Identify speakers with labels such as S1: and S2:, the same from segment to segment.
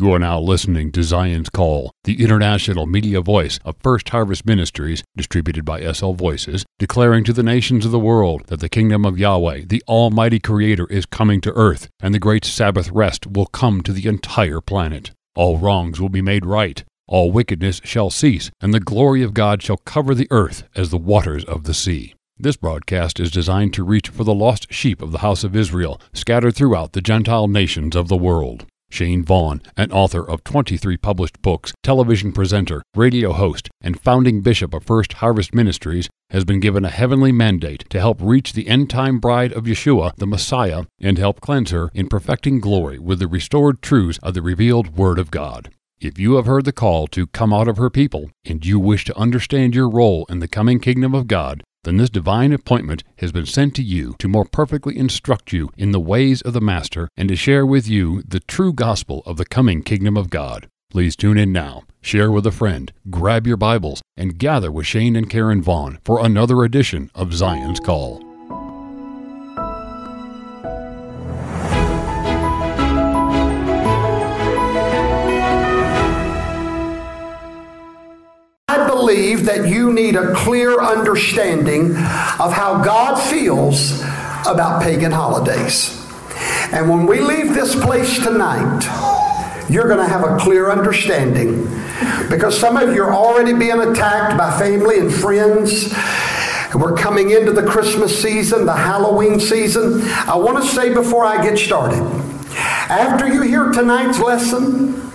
S1: You are now listening to Zion's Call, the international media voice of First Harvest Ministries, distributed by SL Voices, declaring to the nations of the world that the kingdom of Yahweh, the Almighty Creator, is coming to earth, and the great Sabbath rest will come to the entire planet. All wrongs will be made right, all wickedness shall cease, and the glory of God shall cover the earth as the waters of the sea. This broadcast is designed to reach for the lost sheep of the house of Israel, scattered throughout the Gentile nations of the world. Shane Vaughn, an author of 23 published books, television presenter, radio host, and founding bishop of First Harvest Ministries, has been given a heavenly mandate to help reach the end time bride of Yeshua, the Messiah, and help cleanse her in perfecting glory with the restored truths of the revealed Word of God. If you have heard the call to come out of her people, and you wish to understand your role in the coming kingdom of God, then this divine appointment has been sent to you to more perfectly instruct you in the ways of the Master and to share with you the true gospel of the coming kingdom of God. Please tune in now, share with a friend, grab your Bibles, and gather with Shane and Karen Vaughn for another edition of Zion's Call.
S2: Believe that you need a clear understanding of how God feels about pagan holidays. And when we leave this place tonight, you're going to have a clear understanding. Because some of you are already being attacked by family and friends. We're coming into the Christmas season, the Halloween season. I want to say before I get started after you hear tonight's lesson,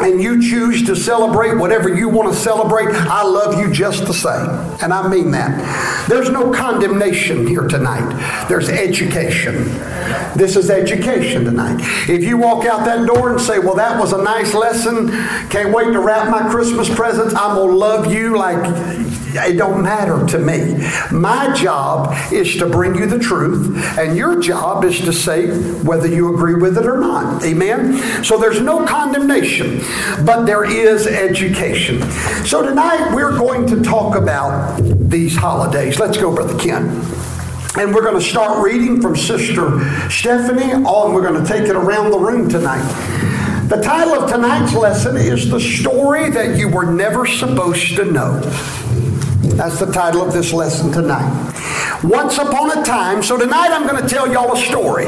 S2: and you choose to celebrate whatever you want to celebrate, I love you just the same. And I mean that. There's no condemnation here tonight, there's education. This is education tonight. If you walk out that door and say, Well, that was a nice lesson, can't wait to wrap my Christmas presents, I'm going to love you like it don't matter to me. My job is to bring you the truth, and your job is to say whether you agree with it or not. Amen? So there's no condemnation, but there is education. So tonight we're going to talk about these holidays. Let's go, Brother Ken. And we're going to start reading from Sister Stephanie oh, and We're going to take it around the room tonight. The title of tonight's lesson is The Story That You Were Never Supposed to Know. That's the title of this lesson tonight. Once upon a time, so tonight I'm going to tell y'all a story.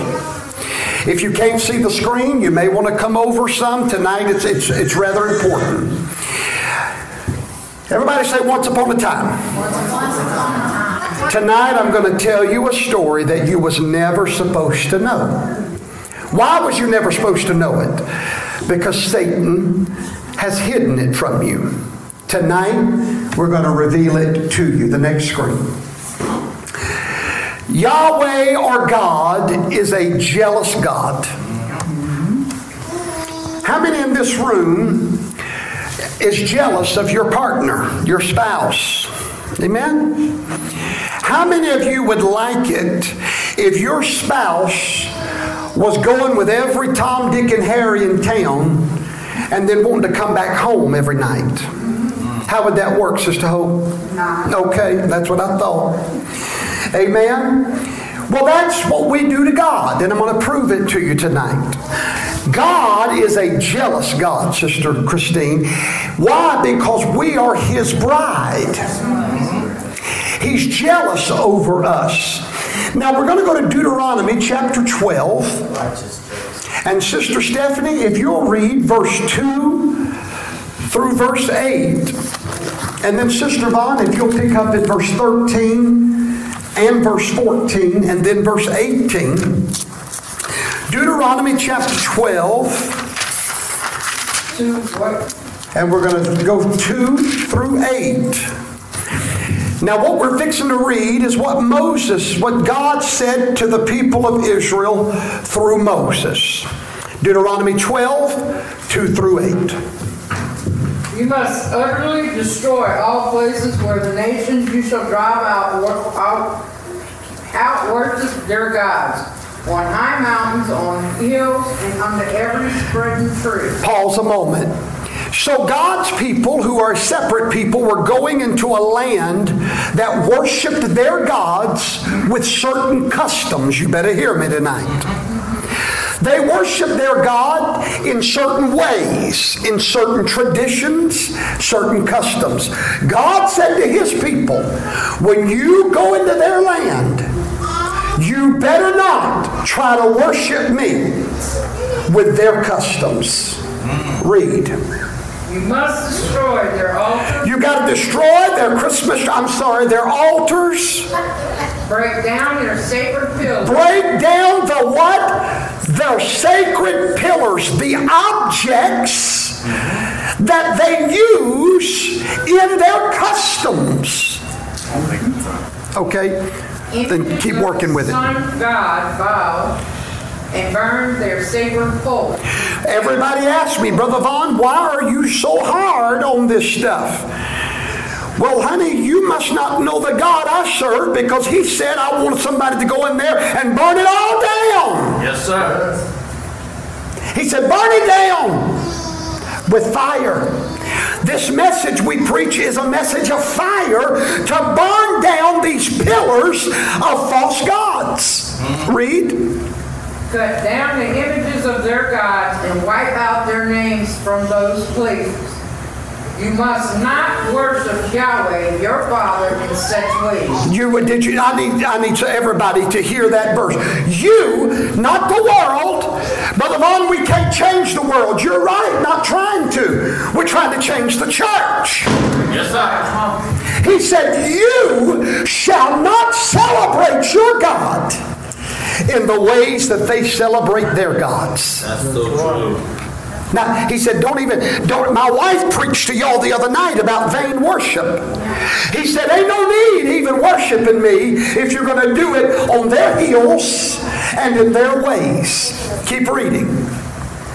S2: If you can't see the screen, you may want to come over some. Tonight it's, it's, it's rather important. Everybody say, Once upon a time. Tonight I'm going to tell you a story that you was never supposed to know. Why was you never supposed to know it? Because Satan has hidden it from you. Tonight, we're going to reveal it to you. The next screen. Yahweh, our God, is a jealous God. How many in this room is jealous of your partner, your spouse? Amen? How many of you would like it if your spouse was going with every Tom, Dick, and Harry in town and then wanting to come back home every night? How would that work, Sister Hope? Okay, that's what I thought. Amen. Well, that's what we do to God, and I'm going to prove it to you tonight. God is a jealous God, Sister Christine. Why? Because we are His bride. He's jealous over us. Now, we're going to go to Deuteronomy chapter 12. And Sister Stephanie, if you'll read verse 2 through verse 8. And then Sister Vaughn, if you'll pick up at verse 13 and verse 14 and then verse 18. Deuteronomy chapter 12. And we're going to go 2 through 8. Now, what we're fixing to read is what Moses, what God said to the people of Israel through Moses. Deuteronomy 12, 2 through 8.
S3: You must utterly destroy all places where the nations you shall drive out, out, out worship their gods, on high mountains, on hills, and under every spreading tree.
S2: Pause a moment. So God's people, who are separate people, were going into a land that worshiped their gods with certain customs. You better hear me tonight. They worshiped their God in certain ways, in certain traditions, certain customs. God said to his people, when you go into their land, you better not try to worship me with their customs. Read.
S3: You must destroy their altars.
S2: You got to destroy their Christmas, I'm sorry, their altars.
S3: Break down their sacred pillars.
S2: Break down the what? Their sacred pillars, the objects that they use in their customs. Okay? Then keep working with it.
S3: God bow and burn their sacred pole.
S2: Everybody asks me, Brother Vaughn, why are you so hard on this stuff? Well, honey, you must not know the God I serve because he said I want somebody to go in there and burn it all down.
S4: Yes, sir.
S2: He said, burn it down with fire. This message we preach is a message of fire to burn down these pillars of false gods. Mm-hmm. Read.
S3: Cut down the images of their gods and wipe out their names from those places. You must not worship Yahweh, your Father, in such ways.
S2: You did you? I need I need everybody to hear that verse. You, not the world, brother Vaughn. We can't change the world. You're right. Not trying to. We're trying to change the church.
S4: Yes, sir.
S2: He said, "You shall not celebrate your God in the ways that they celebrate their gods."
S4: That's so true.
S2: Now, he said, don't even, don't, my wife preached to y'all the other night about vain worship. He said, ain't no need even worshiping me if you're going to do it on their heels and in their ways. Keep reading.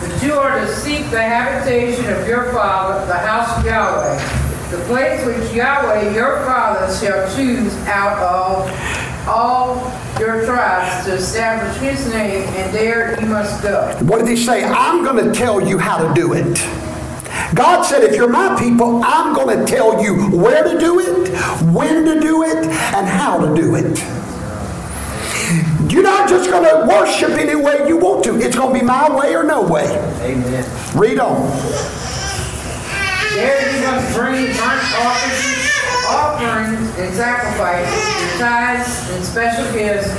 S3: But you are to seek the habitation of your Father, the house of Yahweh, the place which Yahweh, your Father, shall choose out of all your tribes to establish his name, and there you must go.
S2: What did he say? I'm going to tell you how to do it. God said, if you're my people, I'm going to tell you where to do it, when to do it, and how to do it. You're not just going to worship any way you want to. It's going to be my way or no way.
S5: Amen.
S2: Read on.
S3: There you must bring burnt offerings, offerings and sacrifices, your tithes and special gifts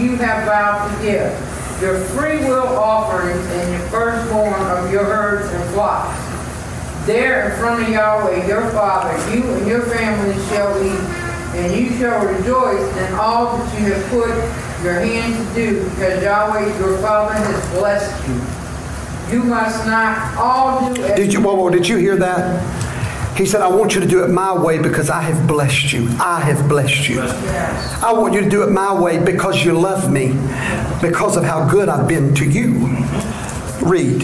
S3: you have vowed to give, your free will offerings and your firstborn of your herds and flocks. There in front of Yahweh your Father, you and your family shall eat, and you shall rejoice in all that you have put your hand to do, because Yahweh your Father has blessed you. You must not all do
S2: Did you, whoa, whoa, did you hear that? He said, I want you to do it my way because I have blessed you. I have blessed you. I want you to do it my way because you love me, because of how good I've been to you. Read.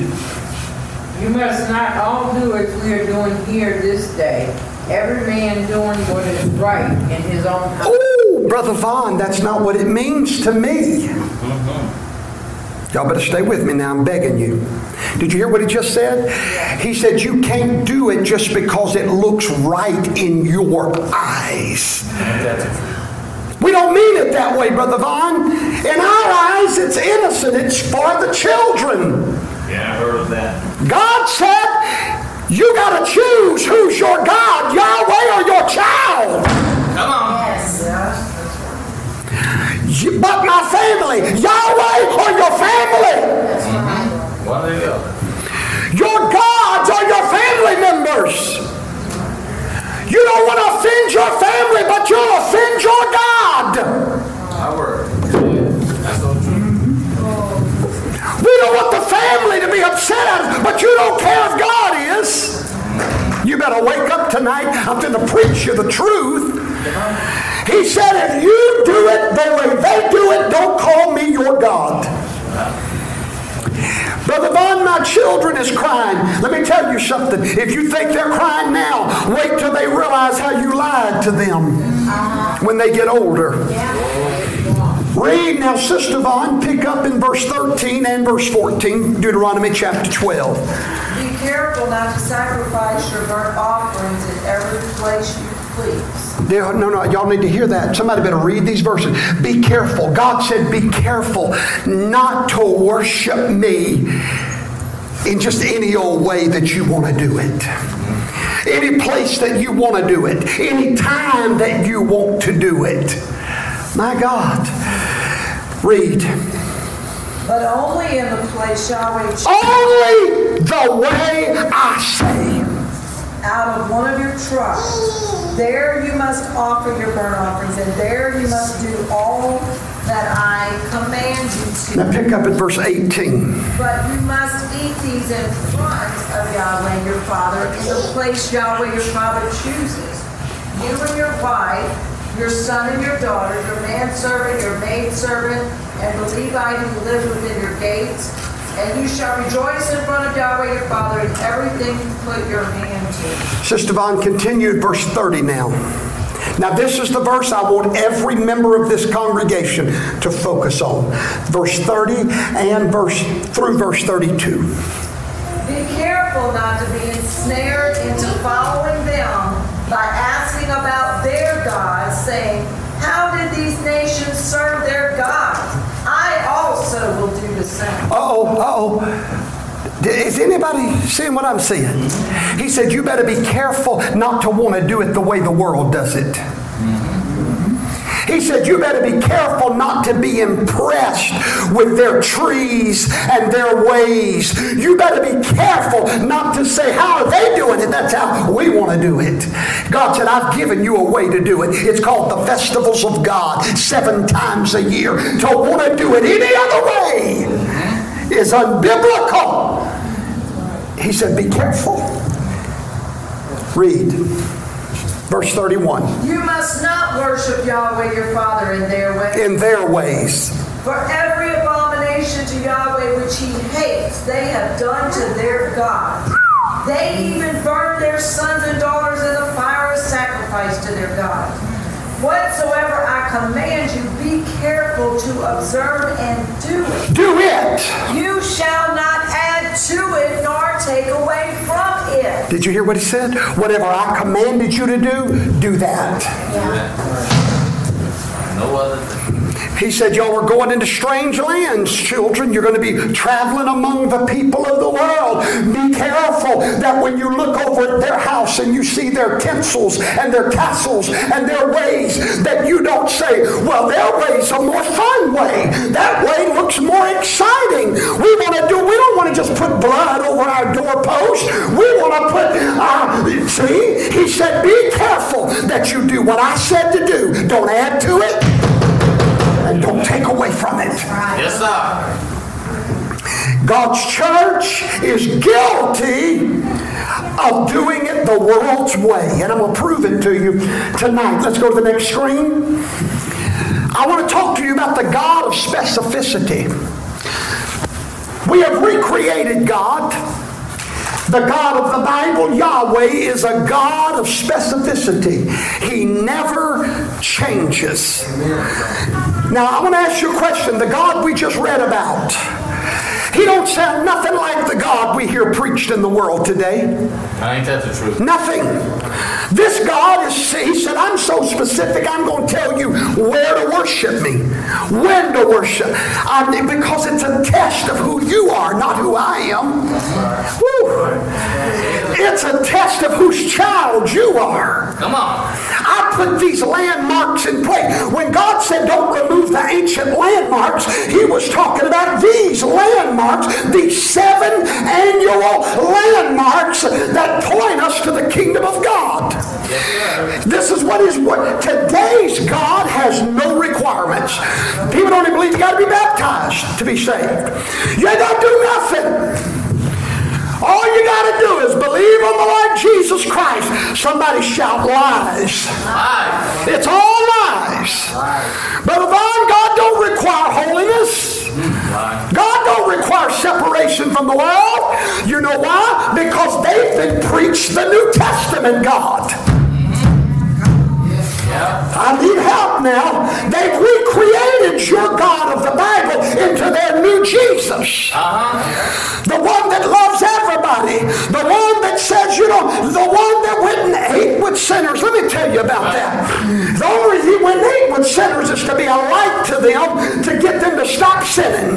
S3: You must not all do as we are doing here this day. Every man doing what is right in his own house.
S2: Oh, Brother Vaughn, that's not what it means to me. Mm-hmm. Y'all better stay with me now. I'm begging you. Did you hear what he just said? He said, You can't do it just because it looks right in your eyes. We don't mean it that way, Brother Vaughn. In our eyes, it's innocent, it's for the children.
S4: Yeah, I heard of that.
S2: God said, You got to choose who's your God, Yahweh or your child.
S4: Come on.
S2: You- But my family, Yahweh or your family. Mm-hmm.
S4: One or the other.
S2: Your gods are your family members. You don't want to offend your family, but you'll offend your God.
S4: My word. That's so true.
S2: We don't want the family to be upset at us, but you don't care if God is. You better wake up tonight. I'm going to preach you the truth. He said, if you do it the way they do it, don't call me your God. Brother Vaughn, my children is crying. Let me tell you something. If you think they're crying now, wait till they realize how you lied to them when they get older. Read now, Sister Vaughn, pick up in verse 13 and verse 14, Deuteronomy chapter 12.
S6: Be careful not to sacrifice your burnt offerings in every place you
S5: please.
S2: No, no, y'all need to hear that. Somebody better read these verses. Be careful. God said, Be careful not to worship me in just any old way that you want to do it. Any place that you want to do it. Any time that you want to do it. My God. Read.
S5: But only in the place Yahweh chooses
S2: Only the way I say.
S5: Out of one of your tribes. There you must offer your burnt offerings, and there you must do all that I command you to.
S2: Now pick up at verse 18.
S5: But you must eat these in front of Yahweh your Father in the place Yahweh your Father chooses. You and your wife, your son and your daughter, your manservant, your maidservant, and the Levite who lives within your gates. And you shall rejoice in front of Yahweh your Father in everything you put your hand to.
S2: Sister Vaughn continued verse 30 now. Now, this is the verse I want every member of this congregation to focus on. Verse 30 and verse through verse 32.
S5: Be careful not to be ensnared into following them by asking about their gods, saying, How did these nations serve their gods? The same.
S2: Uh-oh, uh-oh. Is anybody seeing what I'm seeing? He said, you better be careful not to want to do it the way the world does it. He said, You better be careful not to be impressed with their trees and their ways. You better be careful not to say, How are they doing it? That's how we want to do it. God said, I've given you a way to do it. It's called the festivals of God, seven times a year. To want to do it any other way is unbiblical. He said, Be careful. Read verse 31.
S5: You must not worship Yahweh your Father in their way.
S2: In their ways.
S5: For every abomination to Yahweh which he hates, they have done to their God. They even burn their sons and daughters in the fire as sacrifice to their God. Whatsoever I command you, be careful to observe and do it.
S2: Do it.
S5: You shall not add to it nor take away from it.
S2: Did you hear what he said? Whatever I commanded you to do, do that.
S4: No other thing.
S2: He said, Y'all are going into strange lands, children. You're going to be traveling among the people of the world. Be careful that when you look over at their house and you see their tinsels and their castles and their ways, that you don't say, Well, their way's a more fun way. That way looks more exciting. We want to do, we don't want to just put blood over our doorpost. We want to put, uh, see? He said, Be careful that you do what I said to do. Don't add to it and don't take away from it.
S4: Yes, sir.
S2: God's church is guilty of doing it the world's way. And I'm going to prove it to you tonight. Let's go to the next screen. I want to talk to you about the God of specificity. We have recreated God. The God of the Bible, Yahweh, is a God of specificity. He never changes. Now, I want to ask you a question. The God we just read about, he don't sound nothing like the God we hear preached in the world today.
S4: I ain't that the truth?
S2: Nothing. This God is, he said, I'm so specific, I'm going to tell you where to worship me, when to worship. I, because it's a test of who you are, not who I am. Woo. It's a test of whose child you are.
S4: Come on.
S2: I put these landmarks in place. When God said don't remove the ancient landmarks, he was talking about these landmarks, these seven annual landmarks that point us to the kingdom of God. This is what is what today's God has no requirements. People don't even believe you got to be baptized to be saved. You ain't got to do nothing. All you got to do is believe on the Lord Jesus Christ. Somebody shout lies.
S4: Lies.
S2: It's all lies. Brother Vaughn, God don't require holiness. God don't require separation from the world. You know why? Because they've been preached the New Testament God. I need help now. They've recreated your God of the Bible into their new Jesus.
S4: Uh-huh.
S2: The one that loves everybody. The one that says, you know, the one that went and ate with sinners, let me tell you about that. The only reason he went and ate with sinners is to be a light to them, to get them to stop sinning.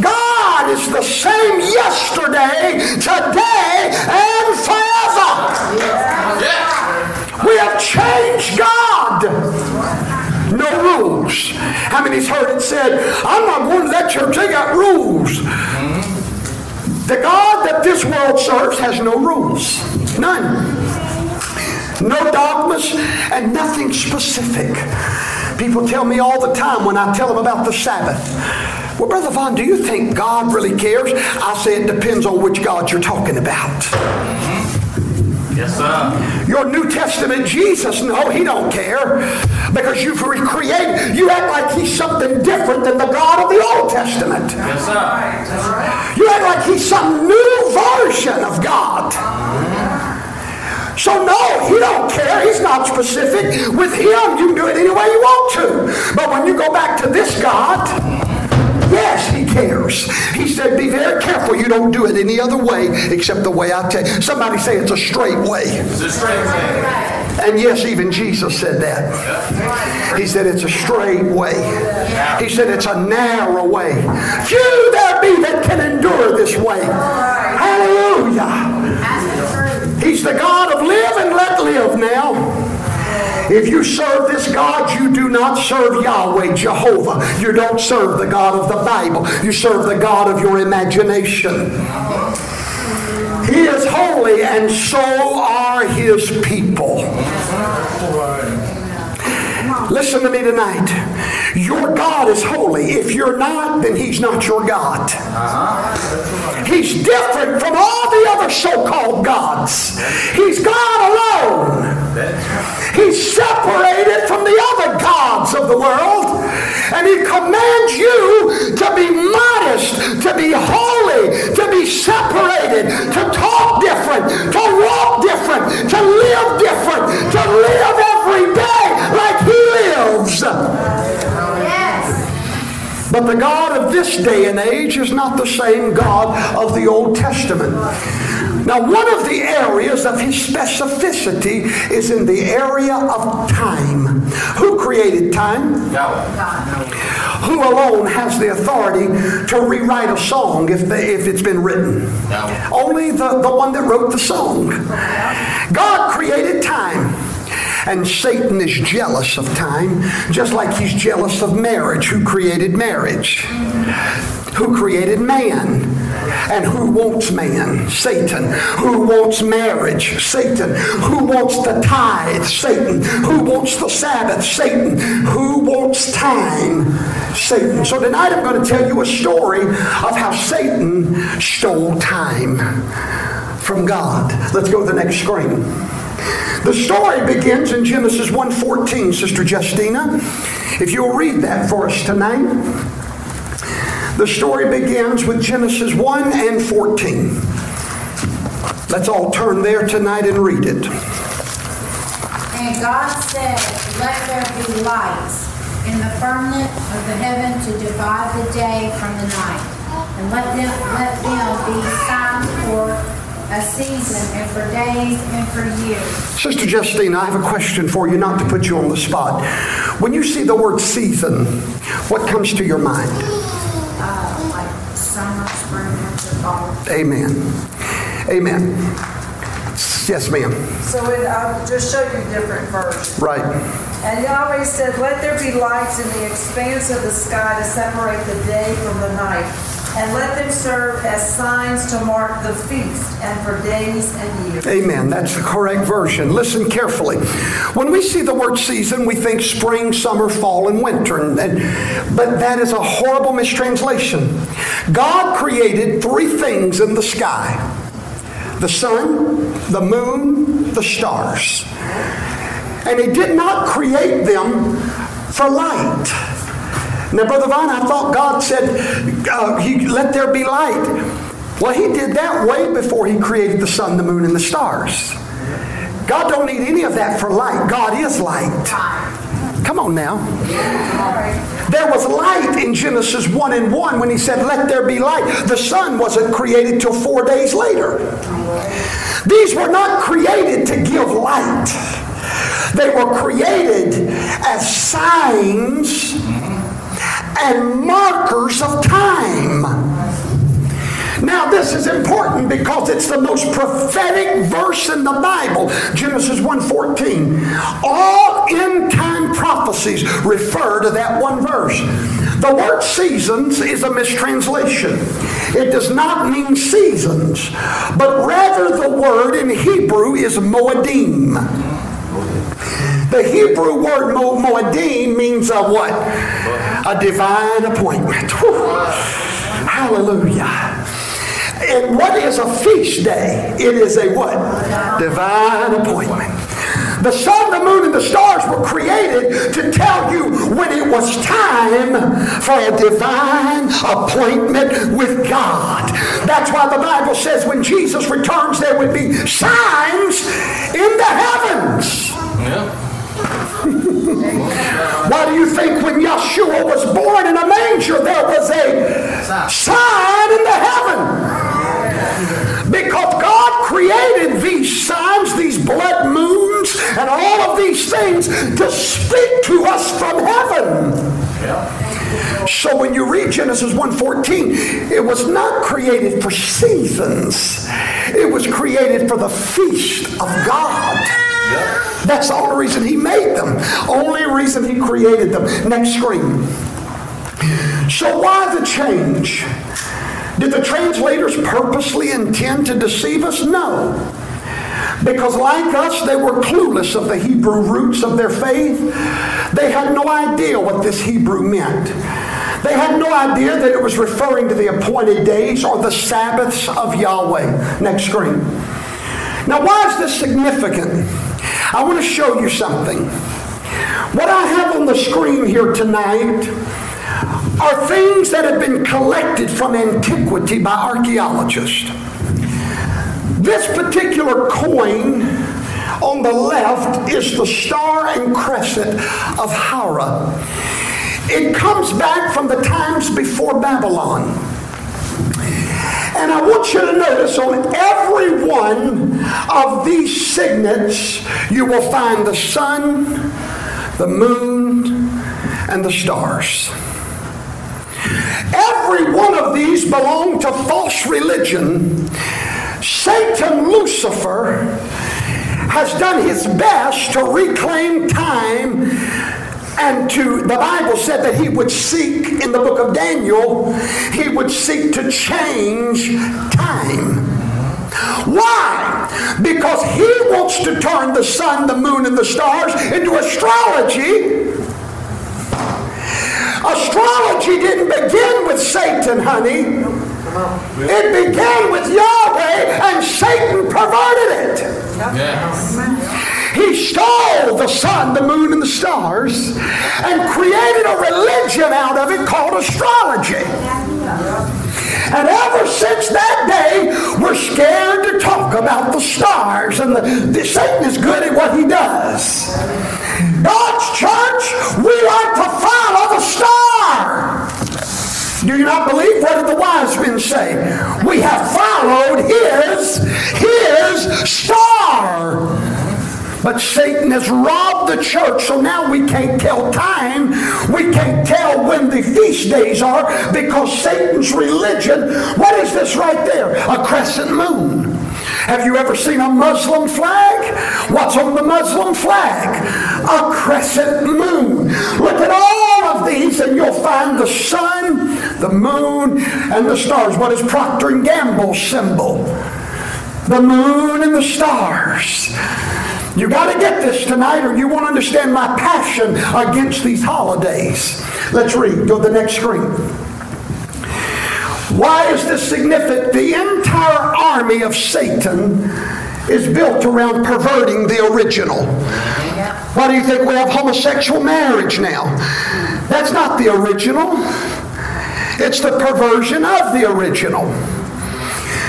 S2: God is the same yesterday, today, and forever. We have changed rules. How many's heard it said, I'm not going to that church, they got rules. Mm-hmm. The God that this world serves has no rules. None. No dogmas and nothing specific. People tell me all the time when I tell them about the Sabbath. Well, Brother Vaughn, do you think God really cares? I say it depends on which God you're talking about.
S4: Yes, sir.
S2: Your New Testament Jesus, no, he don't care. Because you've recreated, you act like he's something different than the God of the Old Testament.
S4: Yes, sir.
S2: You act like he's some new version of God. So no, he don't care. He's not specific. With him, you can do it any way you want to. But when you go back to this God, yes, he cares. He said, be very careful you don't do it any other way except the way I tell you. Somebody say it's a straight way.
S4: It's a straight way.
S2: And yes, even Jesus said that. He said it's a straight way. He said it's a narrow way. Few there be that can endure this way. Hallelujah. He's the God of live and let live now. If you serve this God, you do not serve Yahweh, Jehovah. You don't serve the God of the Bible. You serve the God of your imagination. He is holy, and so are his people. Listen to me tonight. Your God is holy. If you're not, then he's not your God. Uh-huh. He's different from all the other so-called gods. He's God alone. He's separated from the other gods of the world. And he commands you to be modest, to be holy, to be separated, to talk different, to walk different, to live different, to live every day like he lives. But the God of this day and age is not the same God of the Old Testament. Now, one of the areas of his specificity is in the area of time. Who created time?
S4: Yahweh.
S2: Who alone has the authority to rewrite a song if, they, if it's been written?
S4: Yahweh.
S2: Only the, the one that wrote the song. God created time. And Satan is jealous of time, just like he's jealous of marriage. Who created marriage? Who created man? And who wants man? Satan. Who wants marriage? Satan. Who wants the tithe? Satan. Who wants the Sabbath? Satan. Who wants time? Satan. So tonight I'm going to tell you a story of how Satan stole time from God. Let's go to the next screen. The story begins in Genesis 1:14, Sister Justina. If you'll read that for us tonight. The story begins with Genesis 1 and 14. Let's all turn there tonight and read it.
S6: And God said, Let there be lights in the firmament of the heaven to divide the day from the night, and let them let them be signs for a season and for days and for years.
S2: Sister Justine, I have a question for you, not to put you on the spot. When you see the word season, what comes to your mind?
S6: Uh, like summer, spring, winter, fall.
S2: Amen. Amen. Yes, ma'am.
S5: So it, I'll just show you different versions.
S2: Right.
S5: And Yahweh said, Let there be lights in the expanse of the sky to separate the day from the night, and let them serve as signs to mark the feast and for days and years.
S2: Amen. That's the correct version. Listen carefully. When we see the word season, we think spring, summer, fall, and winter. And, and- but that is a horrible mistranslation. God created three things in the sky the sun, the moon, the stars. And He did not create them for light. Now, Brother Vaughn, I thought God said, uh, he, let there be light. Well, he did that way before he created the sun, the moon, and the stars. God don't need any of that for light. God is light. Come on now. There was light in Genesis 1 and 1 when he said, Let there be light. The sun wasn't created till four days later. These were not created to give light, they were created as signs and markers of time. Now, this is important because it's the most prophetic verse in the Bible, Genesis 1:14. All end-time prophecies refer to that one verse. The word seasons is a mistranslation. It does not mean seasons, but rather the word in Hebrew is moedim. The Hebrew word mo- moedim means a what? A divine appointment. Whew. Hallelujah. And what is a feast day? It is a what? Divine appointment. The sun, the moon, and the stars were created to tell you when it was time for a divine appointment with God. That's why the Bible says when Jesus returns, there would be signs in the heavens.
S4: Yeah.
S2: Why do you think when Yeshua was born in a manger, there was a sign in the heaven? Because God created these signs, these blood moons, and all of these things to speak to us from heaven. So when you read Genesis 1:14, it was not created for seasons. It was created for the feast of God. That's the only reason he made them. Only reason he created them. Next screen. So why the change? Did the translators purposely intend to deceive us? No. Because, like us, they were clueless of the Hebrew roots of their faith. They had no idea what this Hebrew meant. They had no idea that it was referring to the appointed days or the Sabbaths of Yahweh. Next screen. Now, why is this significant? I want to show you something. What I have on the screen here tonight are things that have been collected from antiquity by archaeologists. This particular coin on the left is the star and crescent of Hara. It comes back from the times before Babylon. And I want you to notice on every one of these signets, you will find the sun, the moon, and the stars. Every one of these belong to false religion. Satan Lucifer has done his best to reclaim time and to the bible said that he would seek in the book of daniel he would seek to change time. Why? Because he wants to turn the sun the moon and the stars into astrology. Astrology didn't begin with satan honey. It began with yahweh and satan perverted it.
S4: Yeah.
S2: He stole the sun, the moon, and the stars and created a religion out of it called astrology. And ever since that day, we're scared to talk about the stars. And the, the- Satan is good at what he does. God's church, we like to follow the star. Do you not believe? What did the wise men say? We have followed his, his star. But Satan has robbed the church, so now we can't tell time. We can't tell when the feast days are because Satan's religion, what is this right there? A crescent moon. Have you ever seen a Muslim flag? What's on the Muslim flag? A crescent moon. Look at all of these and you'll find the sun, the moon, and the stars. What is Procter & Gamble's symbol? the moon and the stars. You got to get this tonight, or you won't understand my passion against these holidays. Let's read. Go to the next screen. Why is this significant? The entire army of Satan is built around perverting the original. Why do you think we have homosexual marriage now? That's not the original. It's the perversion of the original.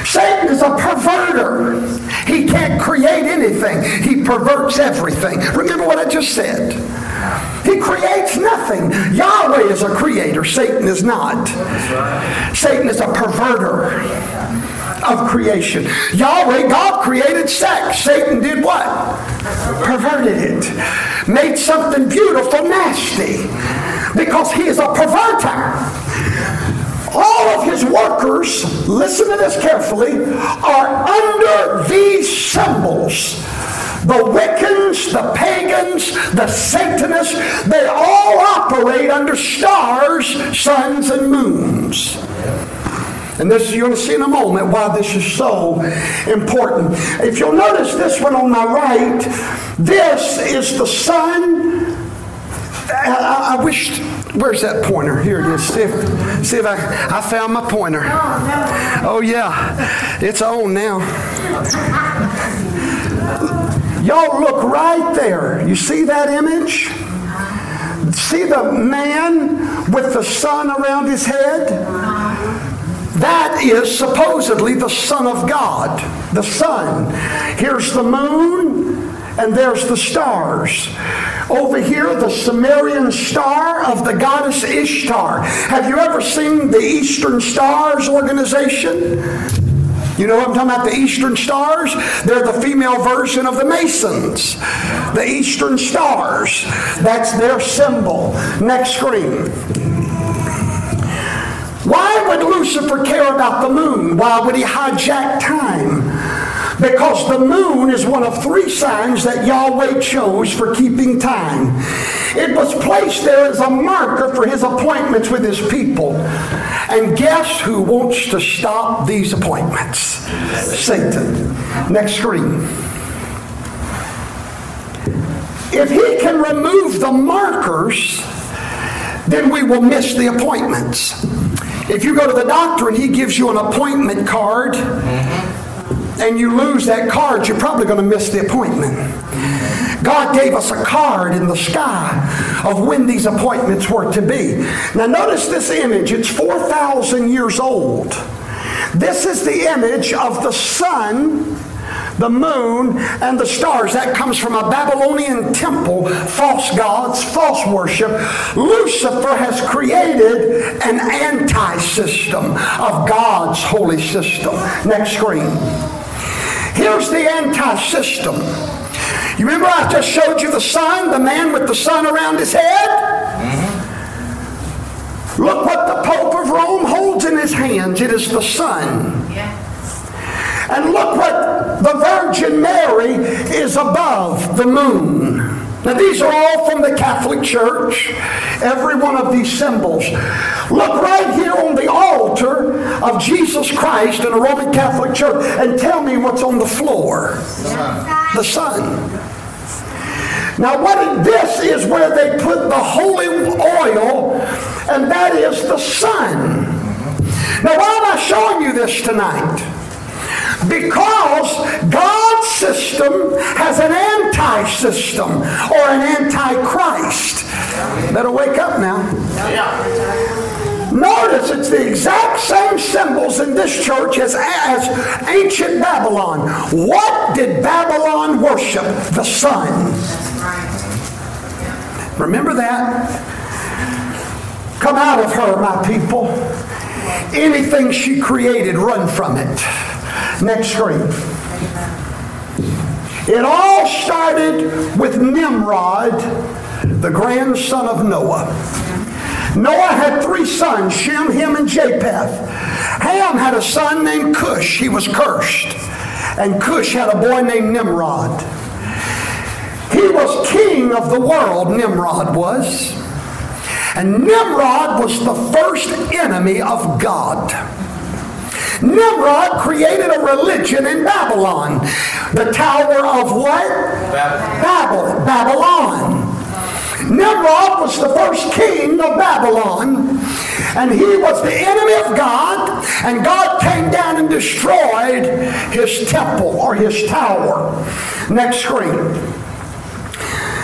S2: Satan is a perverter. He can't create anything. He perverts everything. Remember what I just said. He creates nothing. Yahweh is a creator. Satan is not. Satan is a perverter of creation. Yahweh, God created sex. Satan did what? Perverted it. Made something beautiful nasty. Because he is a perverter all of his workers, listen to this carefully, are under these symbols. The Wiccans, the pagans, the Satanists, they all operate under stars, suns, and moons. And this you're going to see in a moment why this is so important. If you'll notice this one on my right, this is the sun. I, I wish, where's that pointer? Here it is. See if, see if I, I found my pointer. Oh, yeah, it's on now. Y'all look right there. You see that image? See the man with the sun around his head? That is supposedly the Son of God, the sun. Here's the moon, and there's the stars. Over here, the Sumerian star of the goddess Ishtar. Have you ever seen the Eastern Stars organization? You know what I'm talking about? The Eastern Stars? They're the female version of the Masons. The Eastern Stars. That's their symbol. Next screen. Why would Lucifer care about the moon? Why would he hijack time? Because the moon is one of three signs that Yahweh chose for keeping time. It was placed there as a marker for his appointments with his people. And guess who wants to stop these appointments? Satan. Next screen. If he can remove the markers, then we will miss the appointments. If you go to the doctor and he gives you an appointment card and you lose that card, you're probably going to miss the appointment. God gave us a card in the sky of when these appointments were to be. Now, notice this image. It's 4,000 years old. This is the image of the sun the moon, and the stars. That comes from a Babylonian temple, false gods, false worship. Lucifer has created an anti system of God's holy system. Next screen. Here's the anti system. You remember I just showed you the sun, the man with the sun around his head? Mm-hmm. Look what the Pope of Rome holds in his hands. It is the sun. And look what the Virgin Mary is above the moon. Now, these are all from the Catholic Church, every one of these symbols. Look right here on the altar of Jesus Christ in a Roman Catholic Church and tell me what's on the floor. The sun. Now, what this is where they put the holy oil, and that is the sun. Now, why am I showing you this tonight? Because God's system has an anti system or an antichrist. Better wake up now. Notice it's the exact same symbols in this church as, as ancient Babylon. What did Babylon worship? The sun. Remember that? Come out of her, my people. Anything she created, run from it. Next screen. It all started with Nimrod, the grandson of Noah. Noah had three sons, Shem, Ham, and Japheth. Ham had a son named Cush. He was cursed. And Cush had a boy named Nimrod. He was king of the world, Nimrod was. And Nimrod was the first enemy of God. Nimrod created a religion in Babylon. The Tower of what? Babel. Babylon. Nimrod was the first king of Babylon, and he was the enemy of God, and God came down and destroyed his temple or his tower. Next screen.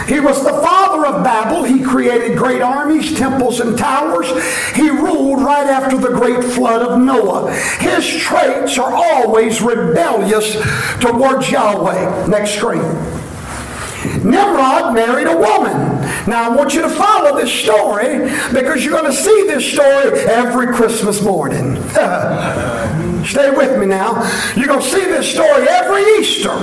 S2: He was the father of Babel. He created great armies, temples, and towers. He ruled right after the great flood of Noah. His traits are always rebellious towards Yahweh. Next screen. Nimrod married a woman. Now I want you to follow this story because you're going to see this story every Christmas morning. Stay with me now. You're going to see this story every Easter.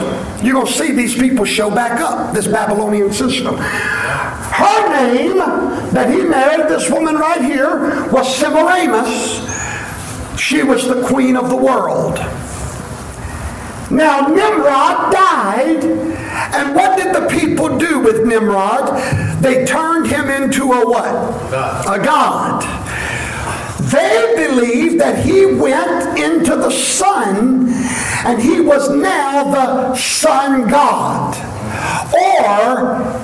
S2: You're going to see these people show back up, this Babylonian system. Her name that he married, this woman right here, was Semiramis. She was the queen of the world. Now, Nimrod died, and what did the people do with Nimrod? They turned him into a what?
S4: God.
S2: A god. They believed that he went into the sun and he was now the sun god. Or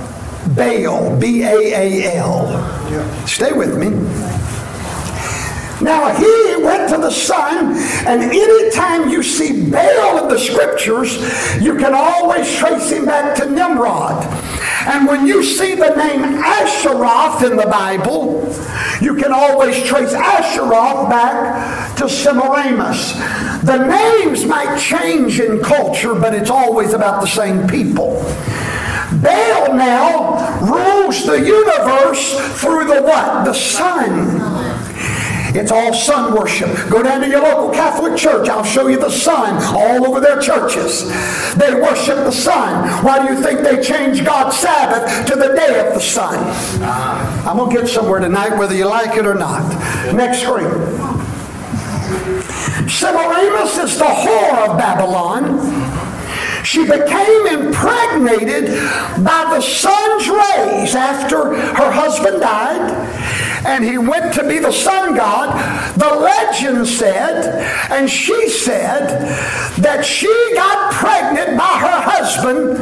S2: Baal, B A A L. Stay with me. Now he went to the sun, and anytime you see Baal in the scriptures, you can always trace him back to Nimrod. And when you see the name Asheroth in the Bible, you can always trace Asheroth back to Semiramis. The names might change in culture, but it's always about the same people. Baal now rules the universe through the what? The sun. It's all sun worship. Go down to your local Catholic church. I'll show you the sun all over their churches. They worship the sun. Why do you think they changed God's Sabbath to the day of the sun? Ah, I'm going to get somewhere tonight, whether you like it or not. Next screen. Semiramis is the whore of Babylon. She became impregnated by the sun's rays after her husband died, and he went to be the sun god. The legend said, and she said, that she got pregnant by her husband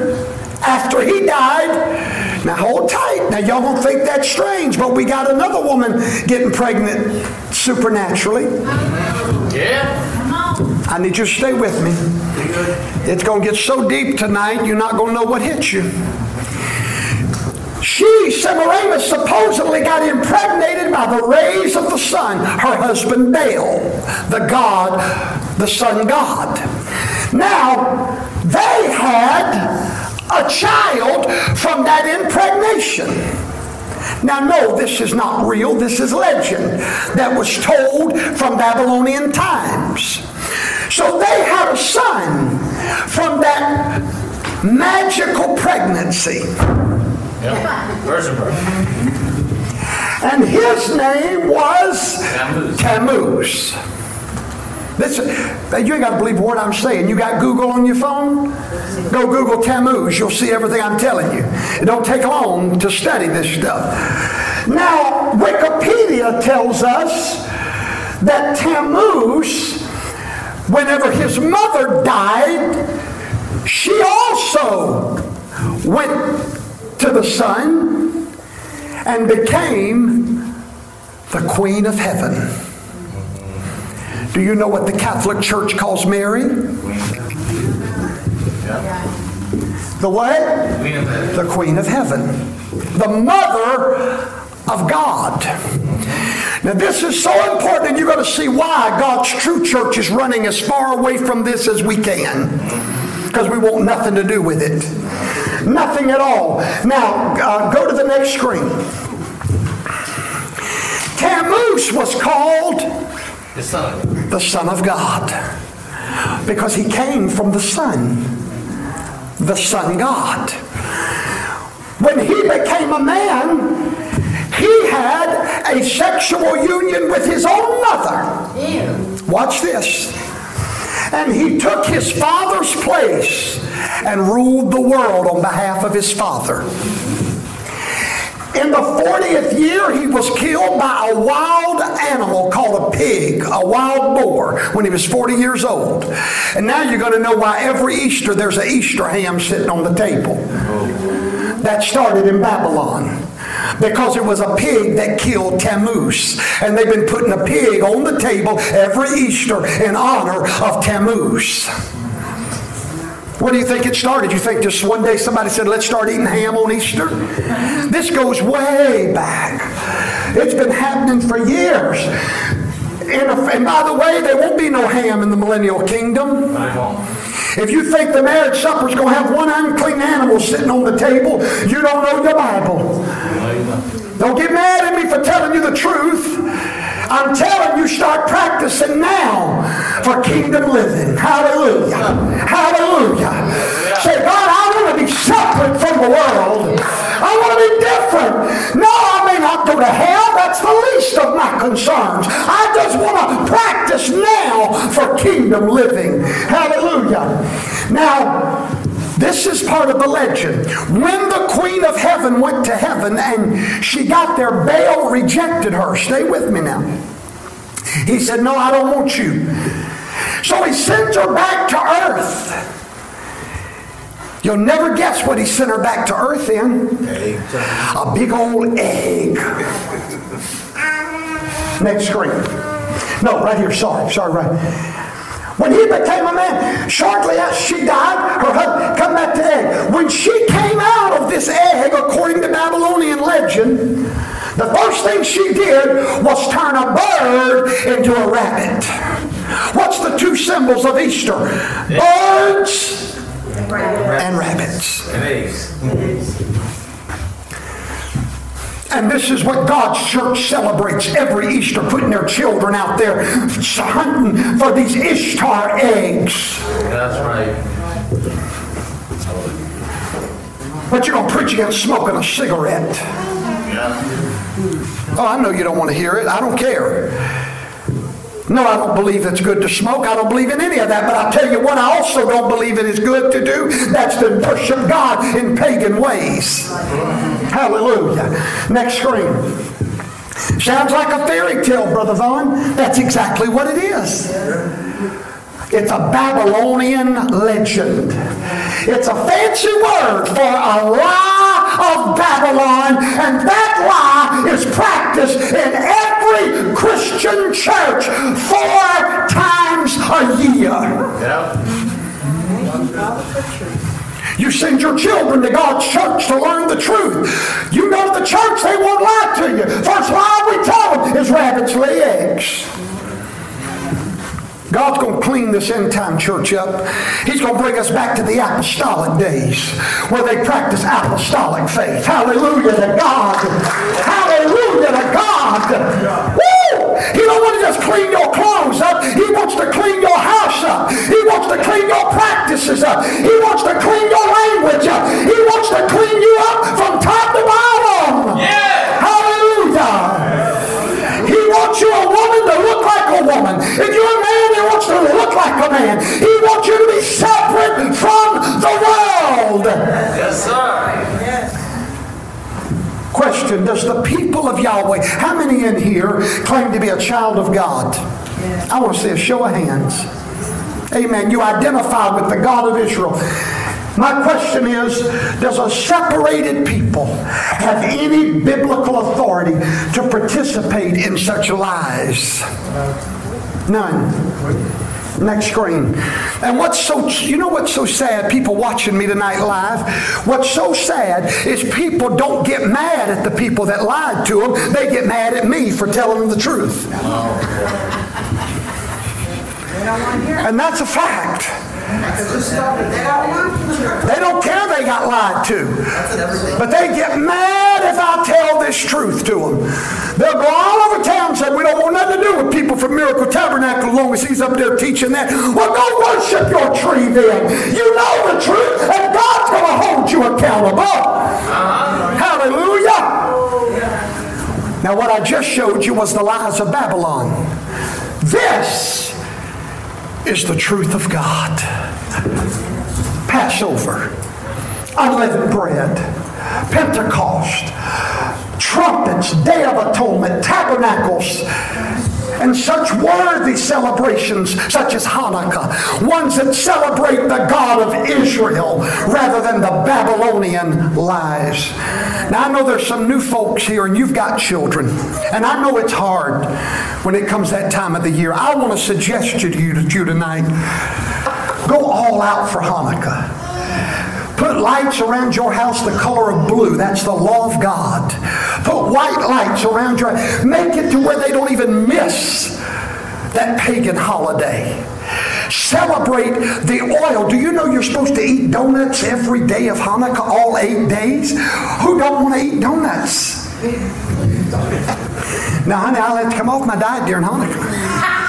S2: after he died. Now hold tight. Now y'all don't think that's strange, but we got another woman getting pregnant supernaturally.
S4: Yeah.
S2: I need you to stay with me. It's going to get so deep tonight, you're not going to know what hit you. She, Semiramis, supposedly got impregnated by the rays of the sun. Her husband Baal, the god, the sun god. Now, they had a child from that impregnation. Now, no, this is not real. This is legend that was told from Babylonian times. So they had a son from that magical pregnancy.
S4: Yep.
S2: And his name was
S4: Tammuz.
S2: Tammuz. This, you ain't got to believe a word I'm saying. You got Google on your phone? Go Google Tammuz. You'll see everything I'm telling you. It don't take long to study this stuff. Now, Wikipedia tells us that Tammuz, whenever his mother died, she also went to the sun and became the queen of heaven. Do you know what the Catholic Church calls Mary? The what? The Queen of Heaven. The Mother of God. Now, this is so important, and you're going to see why God's true church is running as far away from this as we can. Because we want nothing to do with it. Nothing at all. Now, uh, go to the next screen. Tammuz was called
S4: The.
S2: The Son of God because he came from the sun, the Sun God. When he became a man, he had a sexual union with his own mother. Watch this. And he took his father's place and ruled the world on behalf of his father. In the 40th year, he was killed by a wild animal called a pig, a wild boar, when he was 40 years old. And now you're going to know why every Easter there's an Easter ham sitting on the table. That started in Babylon. Because it was a pig that killed Tammuz. And they've been putting a pig on the table every Easter in honor of Tammuz. What do you think it started? You think just one day somebody said, let's start eating ham on Easter? This goes way back. It's been happening for years. And, if- and by the way, there won't be no ham in the millennial kingdom. If you think the marriage supper is going to have one unclean animal sitting on the table, you don't know your Bible. Don't get mad at me for telling you the truth. I'm telling you, start practicing now for kingdom living. Hallelujah. Hallelujah. Say, God, I want to be separate from the world. I want to be different. No, I may not go to hell. That's the least of my concerns. I just want to practice now for kingdom living. Hallelujah. Now, this is part of the legend. When the Queen of Heaven went to heaven and she got there, Baal rejected her. Stay with me now. He said, No, I don't want you. So he sends her back to earth. You'll never guess what he sent her back to earth in. A big old egg. Next screen. No, right here. Sorry, sorry, right. When he became a man, shortly after she died, her husband come back to egg. When she came out of this egg, according to Babylonian legend, the first thing she did was turn a bird into a rabbit. What's the two symbols of Easter? Birds and rabbits.
S4: And
S2: this is what God's church celebrates every Easter, putting their children out there hunting for these Ishtar eggs.
S4: That's right.
S2: But you're going to preach against smoking a cigarette. Yeah. Oh, I know you don't want to hear it. I don't care. No, I don't believe it's good to smoke. I don't believe in any of that. But I'll tell you what, I also don't believe it is good to do. That's to worship God in pagan ways. Hallelujah. Next screen. Sounds like a fairy tale, Brother Vaughn. That's exactly what it is. It's a Babylonian legend. It's a fancy word for a lie of Babylon, and that lie is practiced in every Christian church four times a year. You send your children to God's church to learn the truth. You go to the church, they won't lie to you. First lie we tell them is rabbits lay eggs. God's going to clean this end time church up. He's going to bring us back to the apostolic days where they practice apostolic faith. Hallelujah to God. Hallelujah to God. Woo! He don't want to just clean your clothes up. He wants to clean your house up. He wants to clean your practices up. He wants to clean your language up. He wants to clean you in here claim to be a child of God? I want to see a show of hands. Amen. You identify with the God of Israel. My question is Does a separated people have any biblical authority to participate in such lies? None. Next screen. And what's so, you know what's so sad? People watching me tonight live. What's so sad is people don't get mad at the people that lied to them. They get mad at me for telling them the truth. Oh, and that's a fact. They don't care they got lied to. But they get mad if I tell this truth to them. They'll go all over town and say, We don't want nothing to do with people from Miracle Tabernacle as long as he's up there teaching that. Well, go worship your tree then. You know the truth, and God's going to hold you accountable. Hallelujah. Now, what I just showed you was the lies of Babylon. This is the truth of God. Passover, unleavened bread, Pentecost, trumpets, Day of Atonement, tabernacles, and such worthy celebrations such as Hanukkah, ones that celebrate the God of Israel rather than the Babylonian lies. Now, I know there's some new folks here and you've got children, and I know it's hard when it comes that time of the year. I want to suggest to you, to you tonight go all out for Hanukkah. Put lights around your house the color of blue. That's the law of God. Put white lights around your Make it to where they don't even miss that pagan holiday. Celebrate the oil. Do you know you're supposed to eat donuts every day of Hanukkah, all eight days? Who don't want to eat donuts? Now, honey, I'll have to come off my diet during Hanukkah.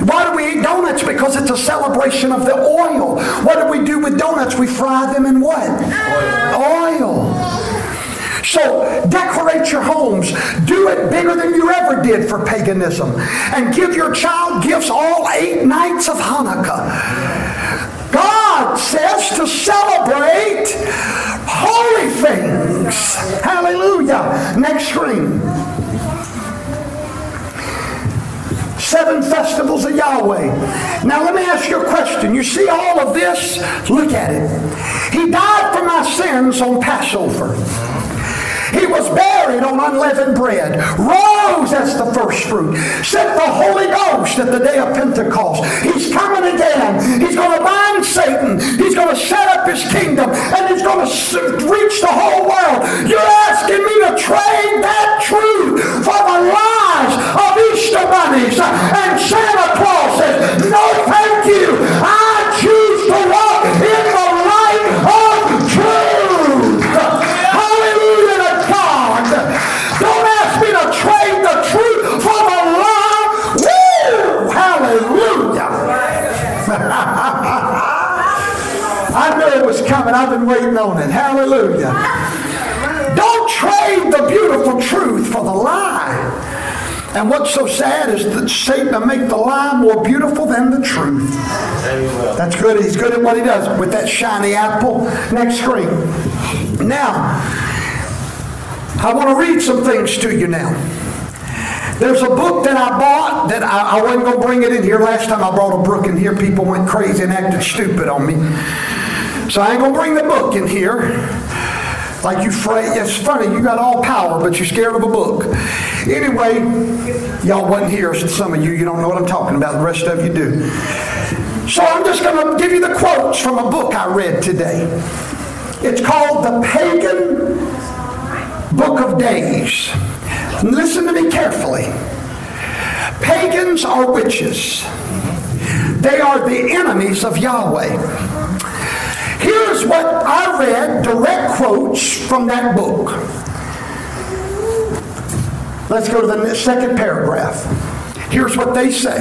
S2: Why do we eat donuts? Because it's a celebration of the oil. What do we do with donuts? We fry them in what? Oil. So decorate your homes. Do it bigger than you ever did for paganism. And give your child gifts all eight nights of Hanukkah. God says to celebrate holy things. Hallelujah. Next screen. Seven festivals of Yahweh. Now let me ask you a question. You see all of this? Look at it. He died for my sins on Passover. He was buried on unleavened bread, rose as the first fruit, sent the Holy Ghost at the day of Pentecost. He's coming again. He's going to bind Satan. He's going to set up his kingdom, and he's going to reach the whole world. You're asking me to trade that truth for the lies of Easter bunnies and Santa Clauses. No, thank you. I waiting on it. Hallelujah. Don't trade the beautiful truth for the lie. And what's so sad is that Satan will make the lie more beautiful than the truth. That's good. He's good at what he does with that shiny apple. Next screen. Now, I want to read some things to you now. There's a book that I bought that I, I wasn't going to bring it in here. Last time I brought a book in here, people went crazy and acted stupid on me. So I ain't going to bring the book in here. Like you afraid. It's funny, you got all power, but you're scared of a book. Anyway, y'all wasn't here, so some of you, you don't know what I'm talking about. The rest of you do. So I'm just going to give you the quotes from a book I read today. It's called The Pagan book of days. Listen to me carefully. Pagans are witches. They are the enemies of Yahweh. Here's what I read, direct quotes from that book. Let's go to the second paragraph. Here's what they say.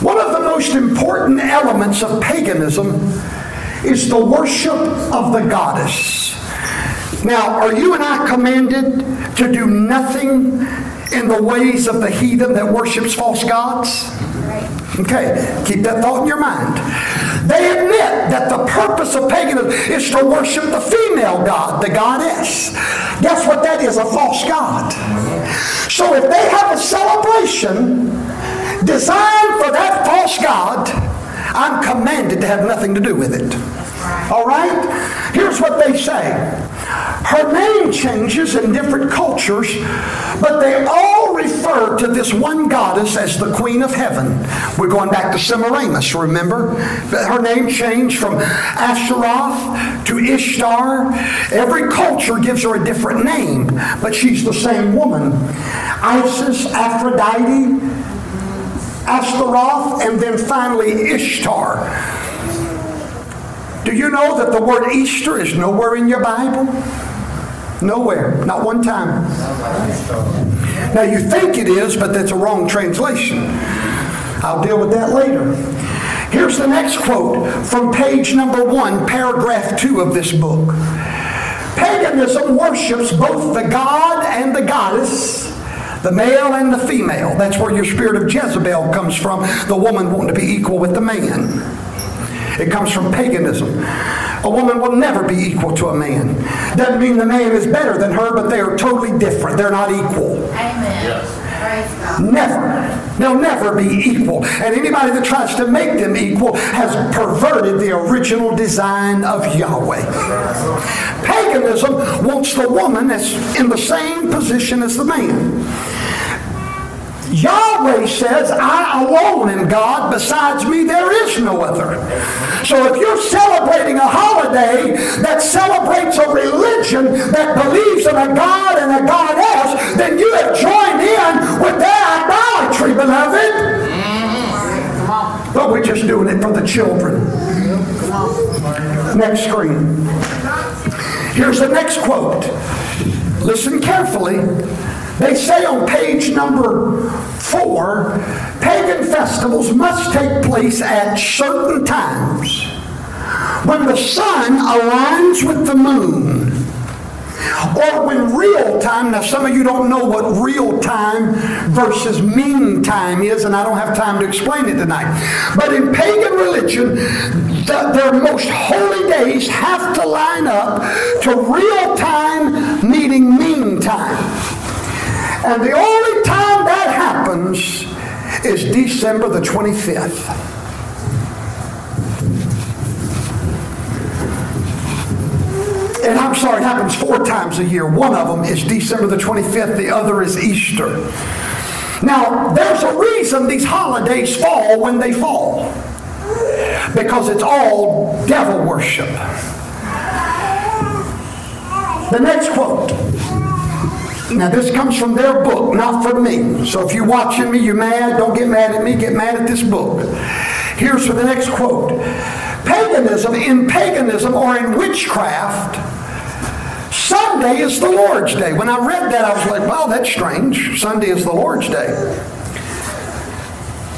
S2: One of the most important elements of paganism is the worship of the goddess. Now, are you and I commanded to do nothing in the ways of the heathen that worships false gods? Okay, keep that thought in your mind. They admit that the purpose of paganism is to worship the female god, the goddess. Guess what that is? A false god. So if they have a celebration designed for that false god, I'm commanded to have nothing to do with it. All right? Here's what they say. Her name changes in different cultures, but they all refer to this one goddess as the Queen of Heaven. We're going back to Semiramis, remember? Her name changed from Ashtaroth to Ishtar. Every culture gives her a different name, but she's the same woman. Isis, Aphrodite, Ashtaroth, and then finally Ishtar. Do you know that the word Easter is nowhere in your Bible? Nowhere. Not one time. Now you think it is, but that's a wrong translation. I'll deal with that later. Here's the next quote from page number one, paragraph two of this book. Paganism worships both the god and the goddess, the male and the female. That's where your spirit of Jezebel comes from, the woman wanting to be equal with the man. It comes from paganism. A woman will never be equal to a man. Doesn't mean the man is better than her, but they are totally different. They're not equal.
S6: Amen. Yes.
S2: Never. They'll never be equal. And anybody that tries to make them equal has perverted the original design of Yahweh. Paganism wants the woman that's in the same position as the man. Yahweh says, I alone am God. Besides me, there is no other. So if you're celebrating a holiday that celebrates a religion that believes in a God and a goddess, then you have joined in with their idolatry, beloved. But we're just doing it for the children. Next screen. Here's the next quote. Listen carefully. They say on page number four pagan festivals must take place at certain times when the sun aligns with the moon or when real time, now some of you don't know what real time versus mean time is, and I don't have time to explain it tonight. But in pagan religion, the, their most holy days have to line up to real time meeting mean time. And the only time that happens is December the 25th. And I'm sorry, it happens four times a year. One of them is December the 25th, the other is Easter. Now, there's a reason these holidays fall when they fall because it's all devil worship. The next quote. Now, this comes from their book, not from me. So if you're watching me, you're mad, don't get mad at me, get mad at this book. Here's for the next quote Paganism, in paganism or in witchcraft, Sunday is the Lord's Day. When I read that, I was like, wow, that's strange. Sunday is the Lord's Day.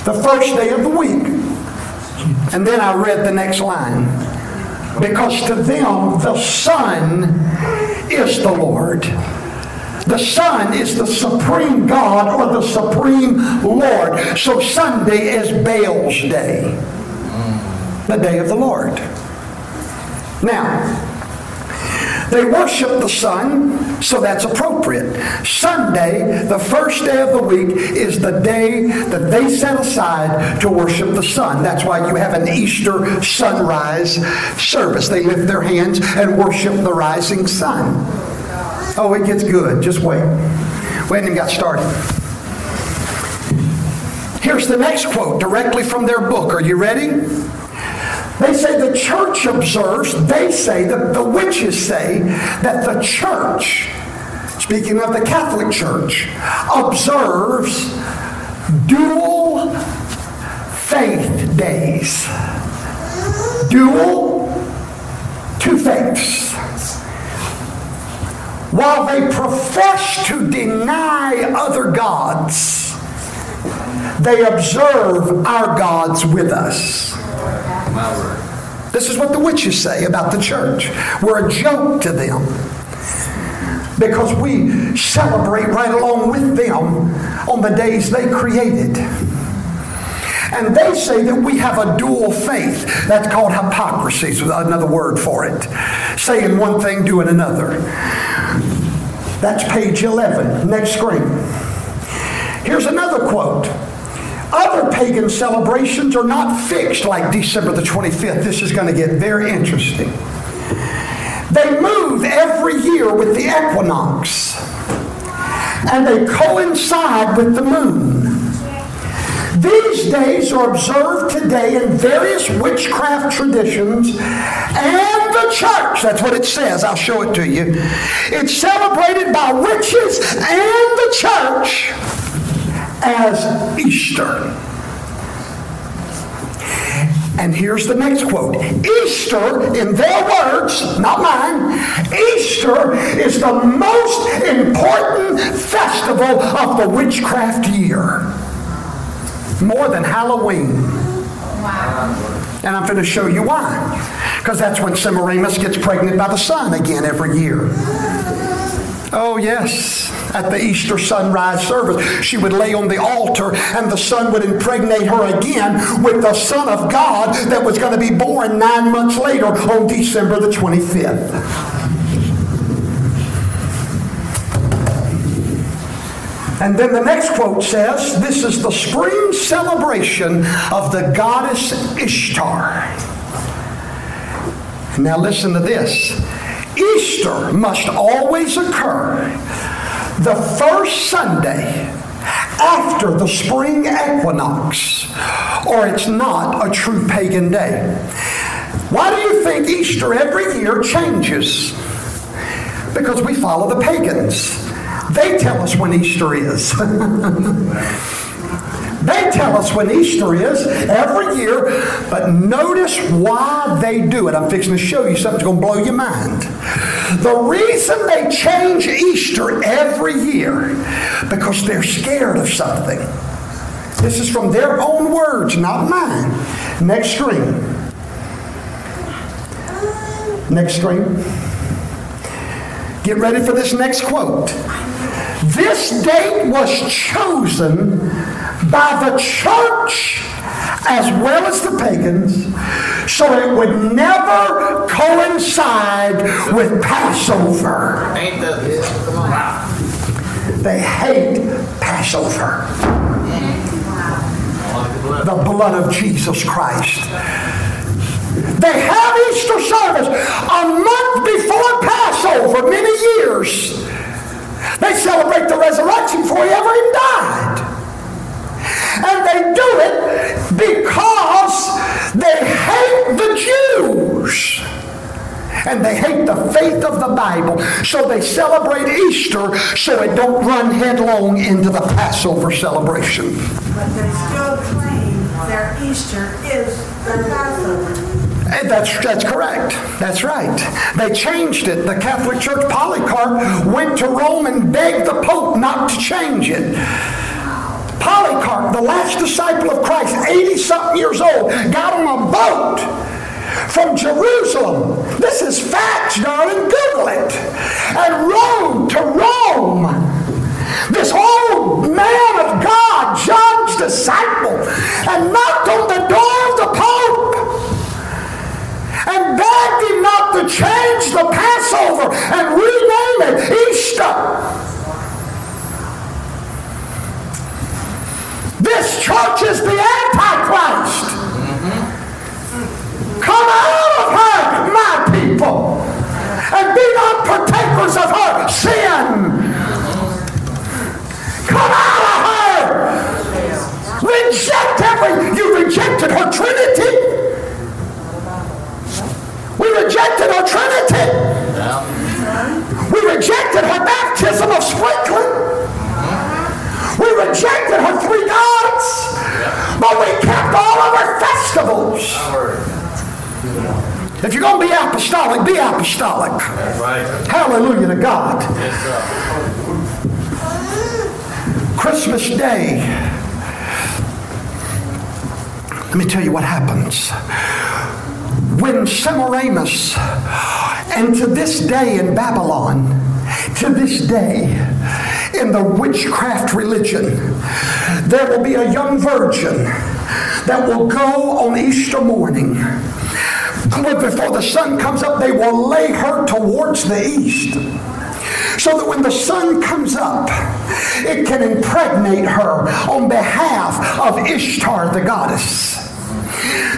S2: The first day of the week. And then I read the next line. Because to them, the sun is the Lord. The sun is the supreme God or the supreme Lord. So Sunday is Baal's day, the day of the Lord. Now, they worship the sun, so that's appropriate. Sunday, the first day of the week, is the day that they set aside to worship the sun. That's why you have an Easter sunrise service. They lift their hands and worship the rising sun. Oh, it gets good. Just wait. We haven't even got started. Here's the next quote directly from their book. Are you ready? They say the church observes, they say, the, the witches say, that the church, speaking of the Catholic Church, observes dual faith days. Dual, two faiths. While they profess to deny other gods, they observe our gods with us. This is what the witches say about the church. We're a joke to them because we celebrate right along with them on the days they created. And they say that we have a dual faith. That's called hypocrisy, is another word for it. Saying one thing, doing another. That's page 11. Next screen. Here's another quote. Other pagan celebrations are not fixed like December the 25th. This is going to get very interesting. They move every year with the equinox, and they coincide with the moon. These days are observed today in various witchcraft traditions and the church. That's what it says. I'll show it to you. It's celebrated by witches and the church as Easter. And here's the next quote Easter, in their words, not mine, Easter is the most important festival of the witchcraft year. More than Halloween. And I'm going to show you why. Because that's when Semiramis gets pregnant by the sun again every year. Oh, yes. At the Easter sunrise service, she would lay on the altar and the sun would impregnate her again with the Son of God that was going to be born nine months later on December the 25th. And then the next quote says, This is the spring celebration of the goddess Ishtar. Now listen to this. Easter must always occur the first Sunday after the spring equinox, or it's not a true pagan day. Why do you think Easter every year changes? Because we follow the pagans. They tell us when Easter is. They tell us when Easter is every year, but notice why they do it. I'm fixing to show you something's going to blow your mind. The reason they change Easter every year because they're scared of something. This is from their own words, not mine. Next screen. Next screen. Get ready for this next quote. This date was chosen by the church as well as the pagans so it would never coincide with Passover.
S4: Ain't that wow.
S2: They hate Passover. The blood of Jesus Christ. They have Easter service a month before Passover, many years. They celebrate the resurrection before he ever even died. And they do it because they hate the Jews. And they hate the faith of the Bible. So they celebrate Easter so it don't run headlong into the Passover celebration.
S7: But they still claim their Easter is their Passover.
S2: And That's, that's correct. That's right. They changed it. The Catholic Church, Polycarp, went to Rome and begged the Pope not to change it. Polycarp, the last disciple of Christ, 80 something years old, got on a boat from Jerusalem. This is facts, darling. Google it. And rode to Rome. This old man of God, John's disciple, and knocked on the door of the Pope and begged him not to change the Passover and rename it Easter. This church is the Antichrist. Mm-hmm. Come out of her, my people, and be not partakers of her sin. Come out of her. Reject every, you rejected her Trinity. We rejected her Trinity. We rejected her baptism of sprinkling. We rejected her three gods. But we kept all of her festivals. If you're going to be apostolic, be apostolic. Hallelujah to God. Christmas Day. Let me tell you what happens. When Semiramis, and to this day in Babylon, to this day in the witchcraft religion, there will be a young virgin that will go on Easter morning. Before the sun comes up, they will lay her towards the east so that when the sun comes up, it can impregnate her on behalf of Ishtar, the goddess.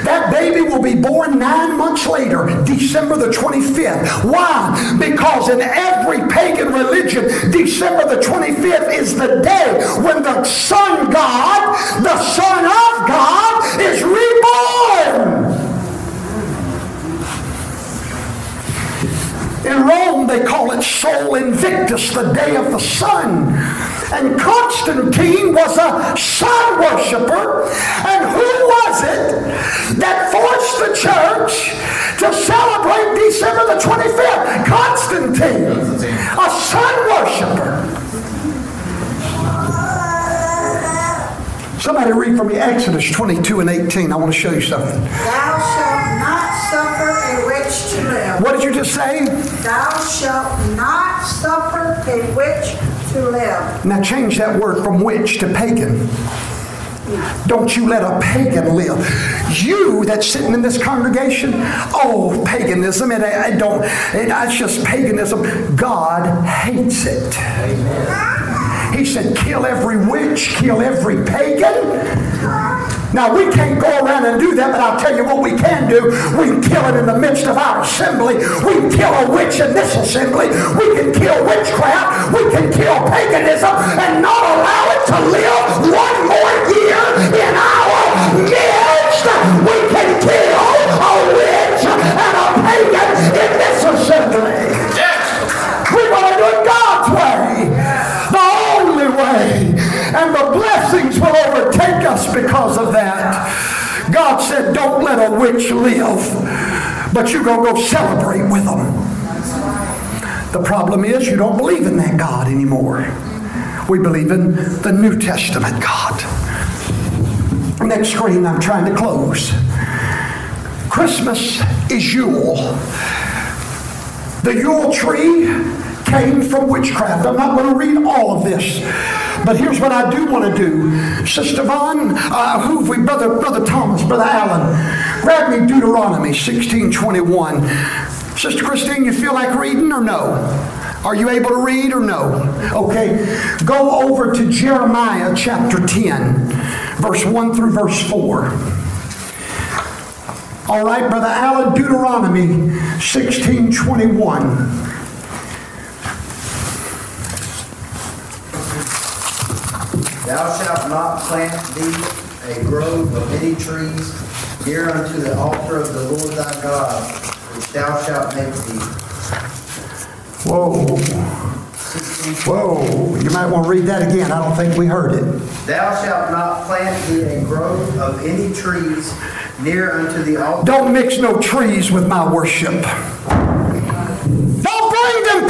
S2: That baby will be born nine months later, December the 25th. Why? Because in every pagan religion, December the 25th is the day when the Son God, the Son of God, is reborn. In Rome, they call it Sol Invictus, the day of the sun. And Constantine was a sun worshiper. And who was it that forced the church to celebrate December the 25th? Constantine, a sun worshiper. Somebody read for me Exodus 22 and 18. I want to show you something.
S7: Thou shalt not suffer a witch to live.
S2: What did you just say?
S7: Thou shalt not suffer a witch to live.
S2: Now change that word from witch to pagan. Don't you let a pagan live. You that's sitting in this congregation, oh, paganism, it, it don't, it, it's just paganism. God hates it. He said, kill every witch, kill every pagan. Now, we can't go around and do that, but I'll tell you what we can do. We can kill it in the midst of our assembly. We can kill a witch in this assembly. We can kill witchcraft. We can kill paganism and not allow it to live one more year in our midst. We can kill way. And the blessings will overtake us because of that. God said, don't let a witch live, but you're going to go celebrate with them. The problem is you don't believe in that God anymore. We believe in the New Testament God. Next screen, I'm trying to close. Christmas is Yule. The Yule tree came from witchcraft. I'm not going to read all of this. But here's what I do want to do. Sister Vaughn, uh, who we, Brother, Brother Thomas, Brother Allen, grab me Deuteronomy 1621. Sister Christine, you feel like reading or no? Are you able to read or no? Okay. Go over to Jeremiah chapter 10, verse 1 through verse 4. All right, Brother Allen, Deuteronomy 1621.
S8: Thou shalt not plant thee a grove of many trees near unto the altar of the Lord thy God, which thou shalt make thee.
S2: Whoa. Whoa. You might want to read that again. I don't think we heard it.
S8: Thou shalt not plant thee a grove of any trees near unto the altar.
S2: Don't mix no trees with my worship.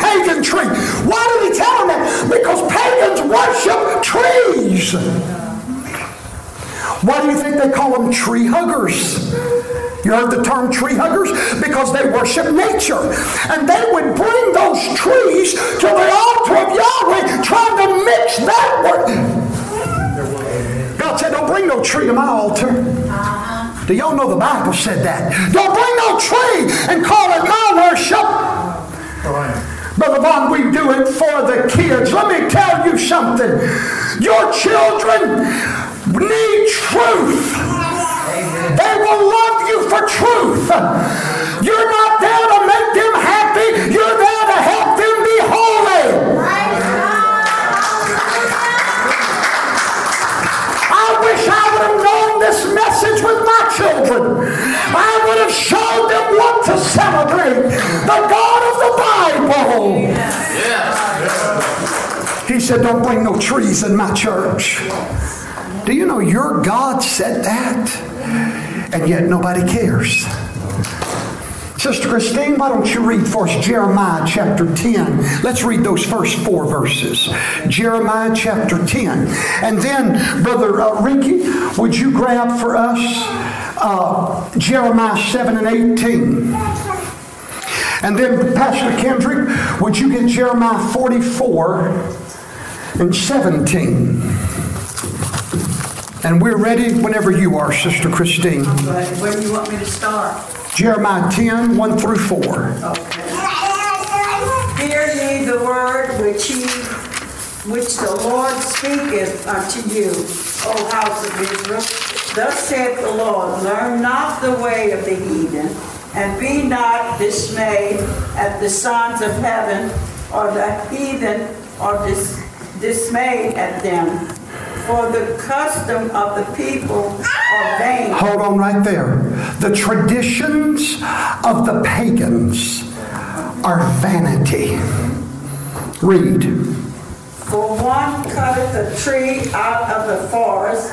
S2: Pagan trees. Why did he tell them that? Because pagans worship trees. Why do you think they call them tree huggers? You heard the term tree huggers? Because they worship nature. And they would bring those trees to the altar of Yahweh, trying to mix that word. God said, Don't bring no tree to my altar. Do y'all know the Bible said that? Don't bring no tree and call it my worship. Oh, Brother Vaughn, we do it for the kids. Let me tell you something. Your children need truth. They will love you for truth. You're not there to make them happy. You're there my children. I would have showed them what to celebrate. The God of the Bible. Yes. He said, Don't bring no trees in my church. Do you know your God said that? And yet nobody cares. Sister Christine, why don't you read for us Jeremiah chapter 10? Let's read those first four verses. Jeremiah chapter 10. And then, Brother uh, Ricky, would you grab for us uh, Jeremiah 7 and 18? And then, Pastor Kendrick, would you get Jeremiah 44 and 17? And we're ready whenever you are, Sister Christine.
S5: Where do you want me to start?
S2: Jeremiah 10, 1 through 4.
S5: Okay. Hear ye the word which he, which the Lord speaketh unto you, O house of Israel. Thus saith the Lord, learn not the way of the heathen, and be not dismayed at the sons of heaven, or the heathen are dis- dismayed at them. For the custom of the people are vain.
S2: Hold on right there. The traditions of the pagans are vanity. Read.
S5: For one cutteth a tree out of the forest,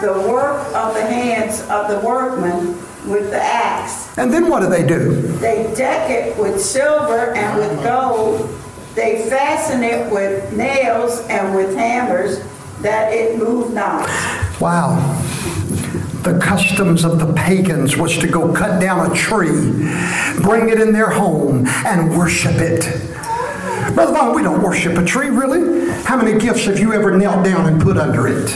S5: the work of the hands of the workman with the axe.
S2: And then what do they do?
S5: They deck it with silver and with gold. They fasten it with nails and with hammers, that it move not.
S2: Wow. The customs of the pagans was to go cut down a tree, bring it in their home, and worship it. Brother Vaughn, we don't worship a tree, really. How many gifts have you ever knelt down and put under it?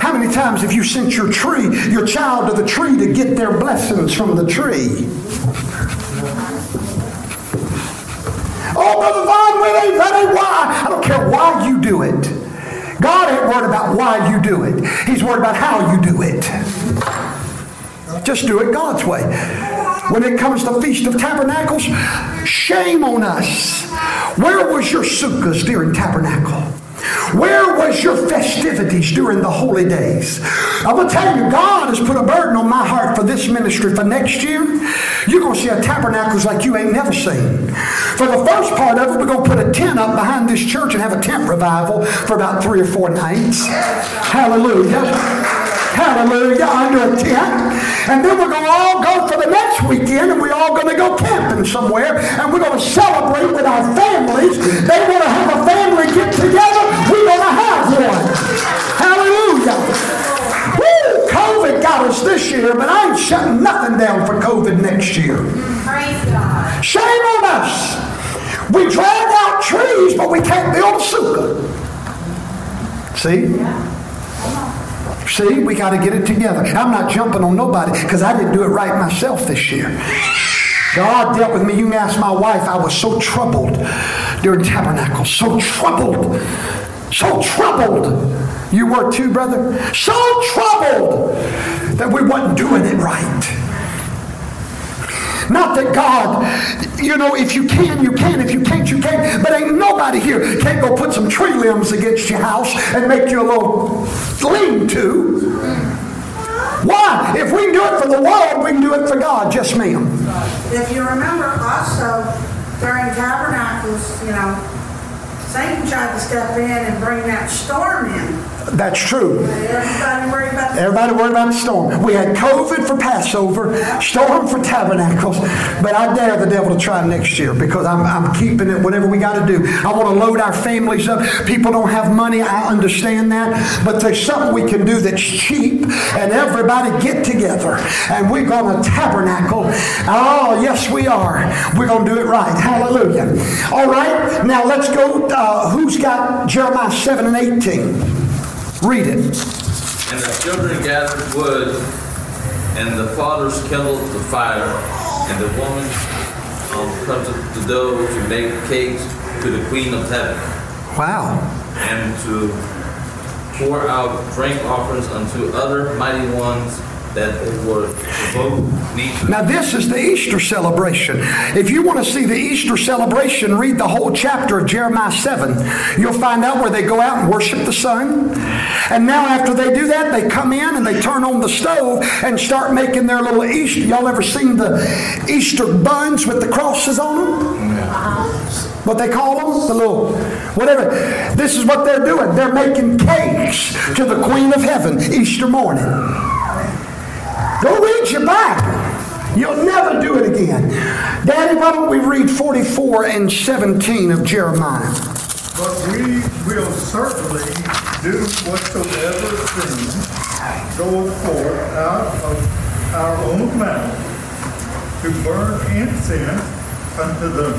S2: How many times have you sent your tree, your child to the tree to get their blessings from the tree? Oh, Brother Vaughn, we ain't ain't why. I don't care why you do it. God ain't worried about why you do it. He's worried about how you do it. Just do it God's way. When it comes to Feast of Tabernacles, shame on us. Where was your sukkahs during Tabernacle? Where was your festivities during the holy days? I'm going to tell you, God has put a burden on my heart for this ministry for next year. You're going to see a tabernacles like you ain't never seen. For the first part of it, we're going to put a tent up behind this church and have a tent revival for about three or four nights. Hallelujah. Hallelujah, under a tent. And then we're going to all go for the next weekend and we're all going to go camping somewhere and we're going to celebrate with our families. They want to have a family get together. We're going to have one. Hallelujah. Woo, COVID got us this year, but I ain't shutting nothing down for COVID next year.
S6: Praise God.
S2: Shame on us. We drag out trees, but we can't build a sukkah. See? See, we got to get it together. I'm not jumping on nobody because I didn't do it right myself this year. God dealt with me. You can ask my wife. I was so troubled during tabernacle. So troubled. So troubled. You were too, brother? So troubled that we wasn't doing it right. Not that God, you know, if you can, you can. If you can't, you can't. But ain't nobody here can't go put some tree limbs against your house and make you a little lean-to. Why? If we can do it for the world, we can do it for God. Just ma'am.
S9: If you remember also during tabernacles, you know, Satan tried to step in and bring that storm in.
S2: That's true.
S9: Everybody worried about the
S2: Everybody worried about the storm. We had COVID for Passover, storm for tabernacles, but I dare the devil to try next year because I'm, I'm keeping it whatever we got to do. I want to load our families up. People don't have money. I understand that. But there's something we can do that's cheap and everybody get together and we're going to tabernacle. Oh, yes, we are. We're going to do it right. Hallelujah. All right. Now let's go. Uh, who's got Jeremiah 7 and 18? Read it.
S4: And the children gathered wood, and the fathers kindled the fire, and the woman um, cut the dough to make cakes to the queen of heaven,
S2: Wow.
S4: and to pour out drink offerings unto other mighty ones that were devoted neat.
S2: Now, this is the Easter celebration. If you want to see the Easter celebration, read the whole chapter of Jeremiah 7. You'll find out where they go out and worship the sun. And now, after they do that, they come in and they turn on the stove and start making their little Easter. Y'all ever seen the Easter buns with the crosses on them? Uh-huh. What they call them? The little, whatever. This is what they're doing. They're making cakes to the Queen of Heaven Easter morning. Go read your Bible. You'll never do it again. Daddy, why don't we read 44 and 17 of Jeremiah?
S10: But we will certainly do whatsoever things go forth out of our own mouth to burn incense unto the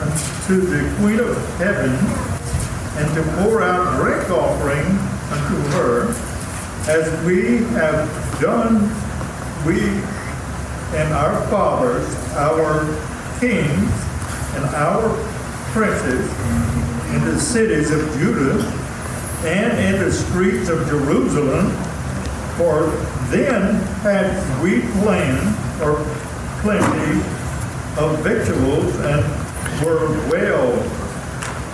S10: unto the Queen of Heaven, and to pour out drink offering unto her, as we have done, we and our fathers, our kings, and our princes in the cities of Judah and in the streets of Jerusalem, for then had we planned or plenty of victuals and were well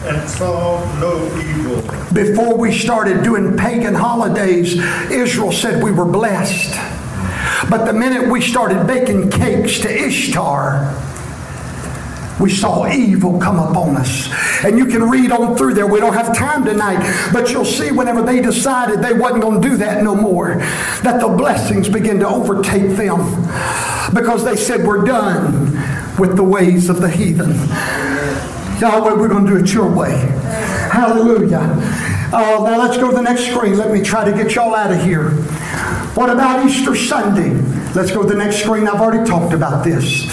S10: and saw no evil.
S2: Before we started doing pagan holidays, Israel said we were blessed. But the minute we started baking cakes to Ishtar, we saw evil come upon us. And you can read on through there. We don't have time tonight, but you'll see whenever they decided they wasn't going to do that no more, that the blessings begin to overtake them because they said, We're done with the ways of the heathen. Yahweh, we're going to do it your way. Hallelujah. Uh, now let's go to the next screen. Let me try to get y'all out of here. What about Easter Sunday? Let's go to the next screen. I've already talked about this.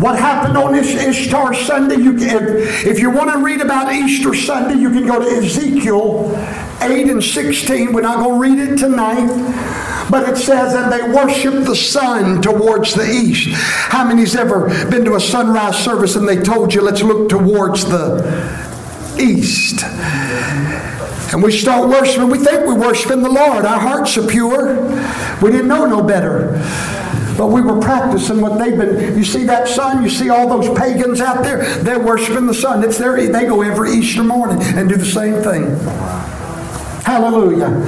S2: What happened on this Ishtar Sunday? You can, if, if you want to read about Easter Sunday, you can go to Ezekiel 8 and 16. We're not going to read it tonight. But it says, and they worship the sun towards the east. How many's ever been to a sunrise service and they told you, let's look towards the east? And we start worshiping. We think we're worshiping the Lord. Our hearts are pure. We didn't know no better. But we were practicing what they've been. You see that sun? You see all those pagans out there? They're worshiping the sun. It's their, they go every Easter morning and do the same thing. Hallelujah.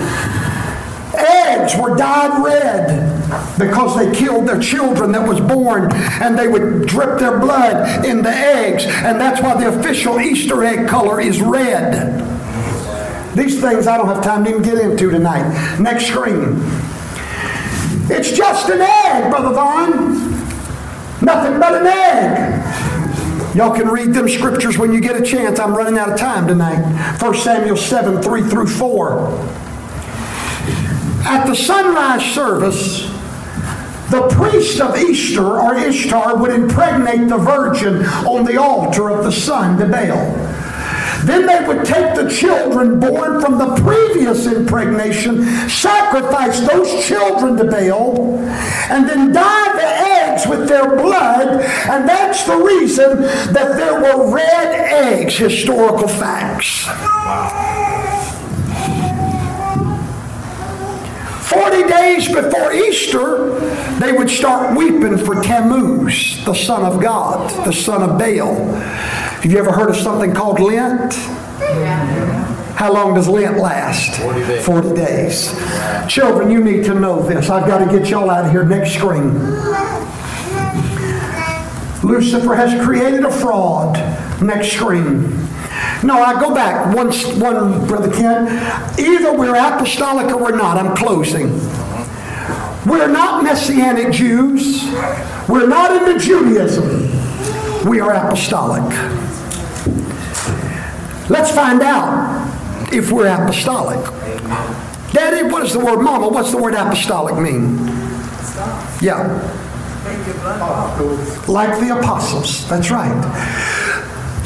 S2: Eggs were dyed red because they killed their children that was born and they would drip their blood in the eggs. And that's why the official Easter egg color is red. These things I don't have time to even get into tonight. Next screen. It's just an egg, Brother Vaughn. Nothing but an egg. Y'all can read them scriptures when you get a chance. I'm running out of time tonight. 1 Samuel 7 3 through 4. At the sunrise service, the priest of Easter or Ishtar would impregnate the virgin on the altar of the sun to Baal. Then they would take the children born from the previous impregnation, sacrifice those children to Baal, and then dye the eggs with their blood. And that's the reason that there were red eggs, historical facts. Wow. 40 days before Easter, they would start weeping for Tammuz, the son of God, the son of Baal. Have you ever heard of something called Lent? How long does Lent last? 40 days. 40 days. Children, you need to know this. I've got to get y'all out of here. Next screen. Lucifer has created a fraud. Next screen. No, I go back one, one, Brother Kent. Either we're apostolic or we're not. I'm closing. We're not Messianic Jews. We're not into Judaism. We are apostolic. Let's find out if we're apostolic. Daddy, what is the word, Mama, what's the word apostolic mean? Yeah. Like the apostles. That's right.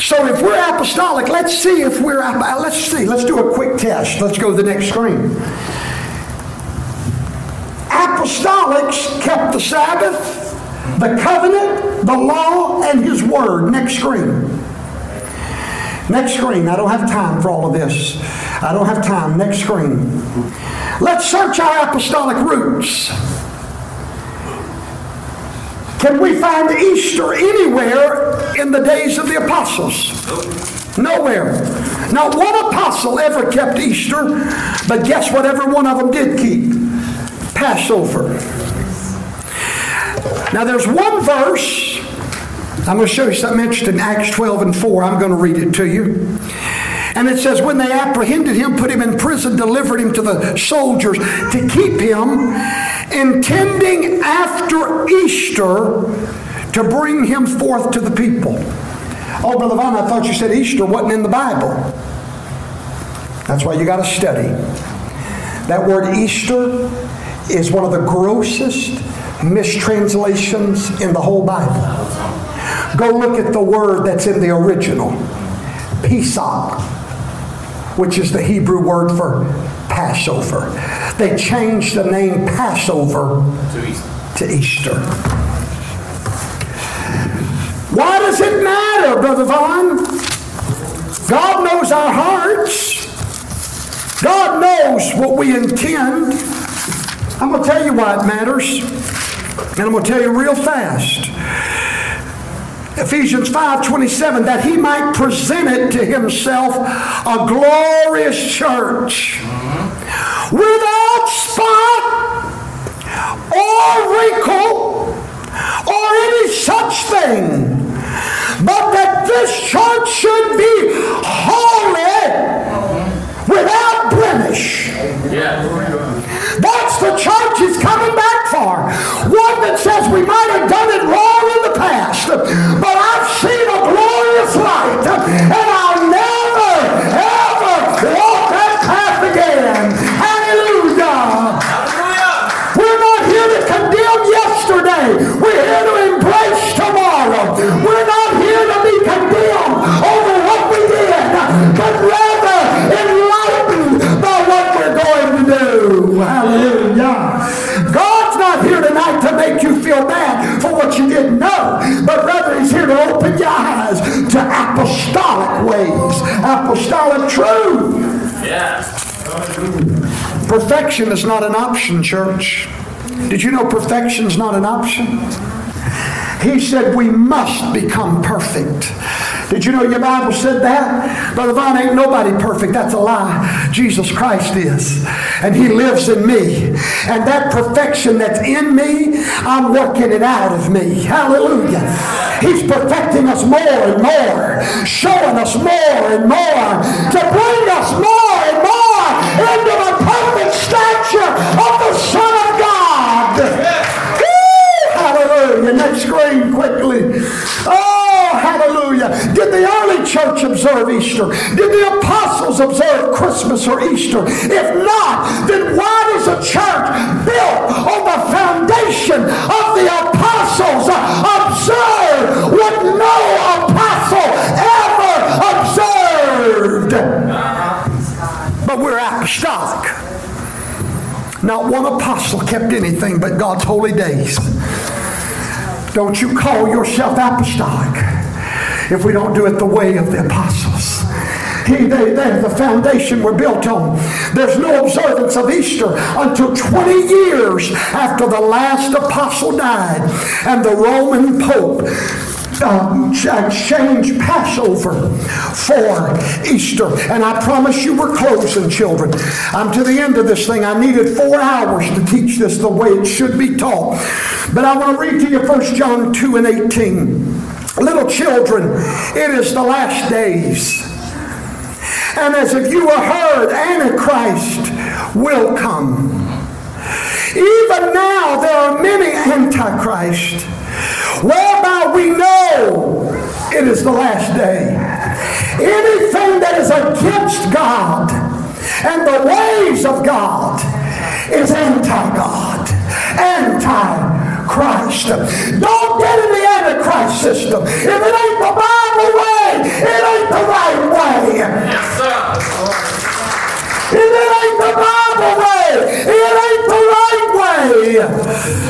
S2: So if we're apostolic, let's see if we're uh, let's see. Let's do a quick test. Let's go to the next screen. Apostolics kept the Sabbath, the covenant, the law, and his word. Next screen. Next screen. I don't have time for all of this. I don't have time. Next screen. Let's search our apostolic roots. Can we find Easter anywhere in the days of the apostles? Nowhere. Not one apostle ever kept Easter, but guess what every one of them did keep? Passover. Now there's one verse I'm going to show you something interesting. Acts 12 and 4. I'm going to read it to you. And it says, when they apprehended him, put him in prison, delivered him to the soldiers to keep him, intending after Easter to bring him forth to the people. Oh, Brother Vaughn, I thought you said Easter wasn't in the Bible. That's why you got to study. That word Easter is one of the grossest mistranslations in the whole Bible. Go look at the word that's in the original Pesach, which is the Hebrew word for Passover. They changed the name Passover to Easter. To Easter. Why does it matter, Brother Vaughn? God knows our hearts. God knows what we intend. I'm going to tell you why it matters. And I'm going to tell you real fast. Ephesians 5:27 that he might present it to himself a glorious church without spot or wrinkle or any such thing but that this church should be holy without blemish yeah. That's the church is coming back for. One that says we might have done it wrong in the past, but I've seen know, but rather He's here to open your eyes to apostolic ways, apostolic truth. Yeah. Perfection is not an option, church. Did you know perfection is not an option? He said we must become perfect. Did you know your Bible said that? Brother Vaughn, ain't nobody perfect. That's a lie. Jesus Christ is. And He lives in me. And that perfection that's in me, I'm working it out of me. Hallelujah. He's perfecting us more and more, showing us more and more, to bring us more and more into the perfect stature of the Son quickly. Oh, hallelujah. Did the early church observe Easter? Did the apostles observe Christmas or Easter? If not, then why does a church built on the foundation of the apostles observe what no apostle ever observed? But we're apostolic. Not one apostle kept anything but God's holy days. Don't you call yourself apostolic if we don't do it the way of the apostles. He, they, they, the foundation we're built on. There's no observance of Easter until 20 years after the last apostle died and the Roman Pope um, exchange Passover for Easter. And I promise you we're closing, children. I'm to the end of this thing. I needed four hours to teach this the way it should be taught. But I want to read to you 1 John 2 and 18. Little children, it is the last days. And as if you were heard, Antichrist will come. Even now, there are many Antichrists whereby we know it is the last day. Anything that is against God and the ways of God is anti-God, anti-Christ. Don't get in the antichrist system. If it ain't the Bible way, it ain't the right way. Yes, sir. If it ain't the Bible way, it ain't the right way.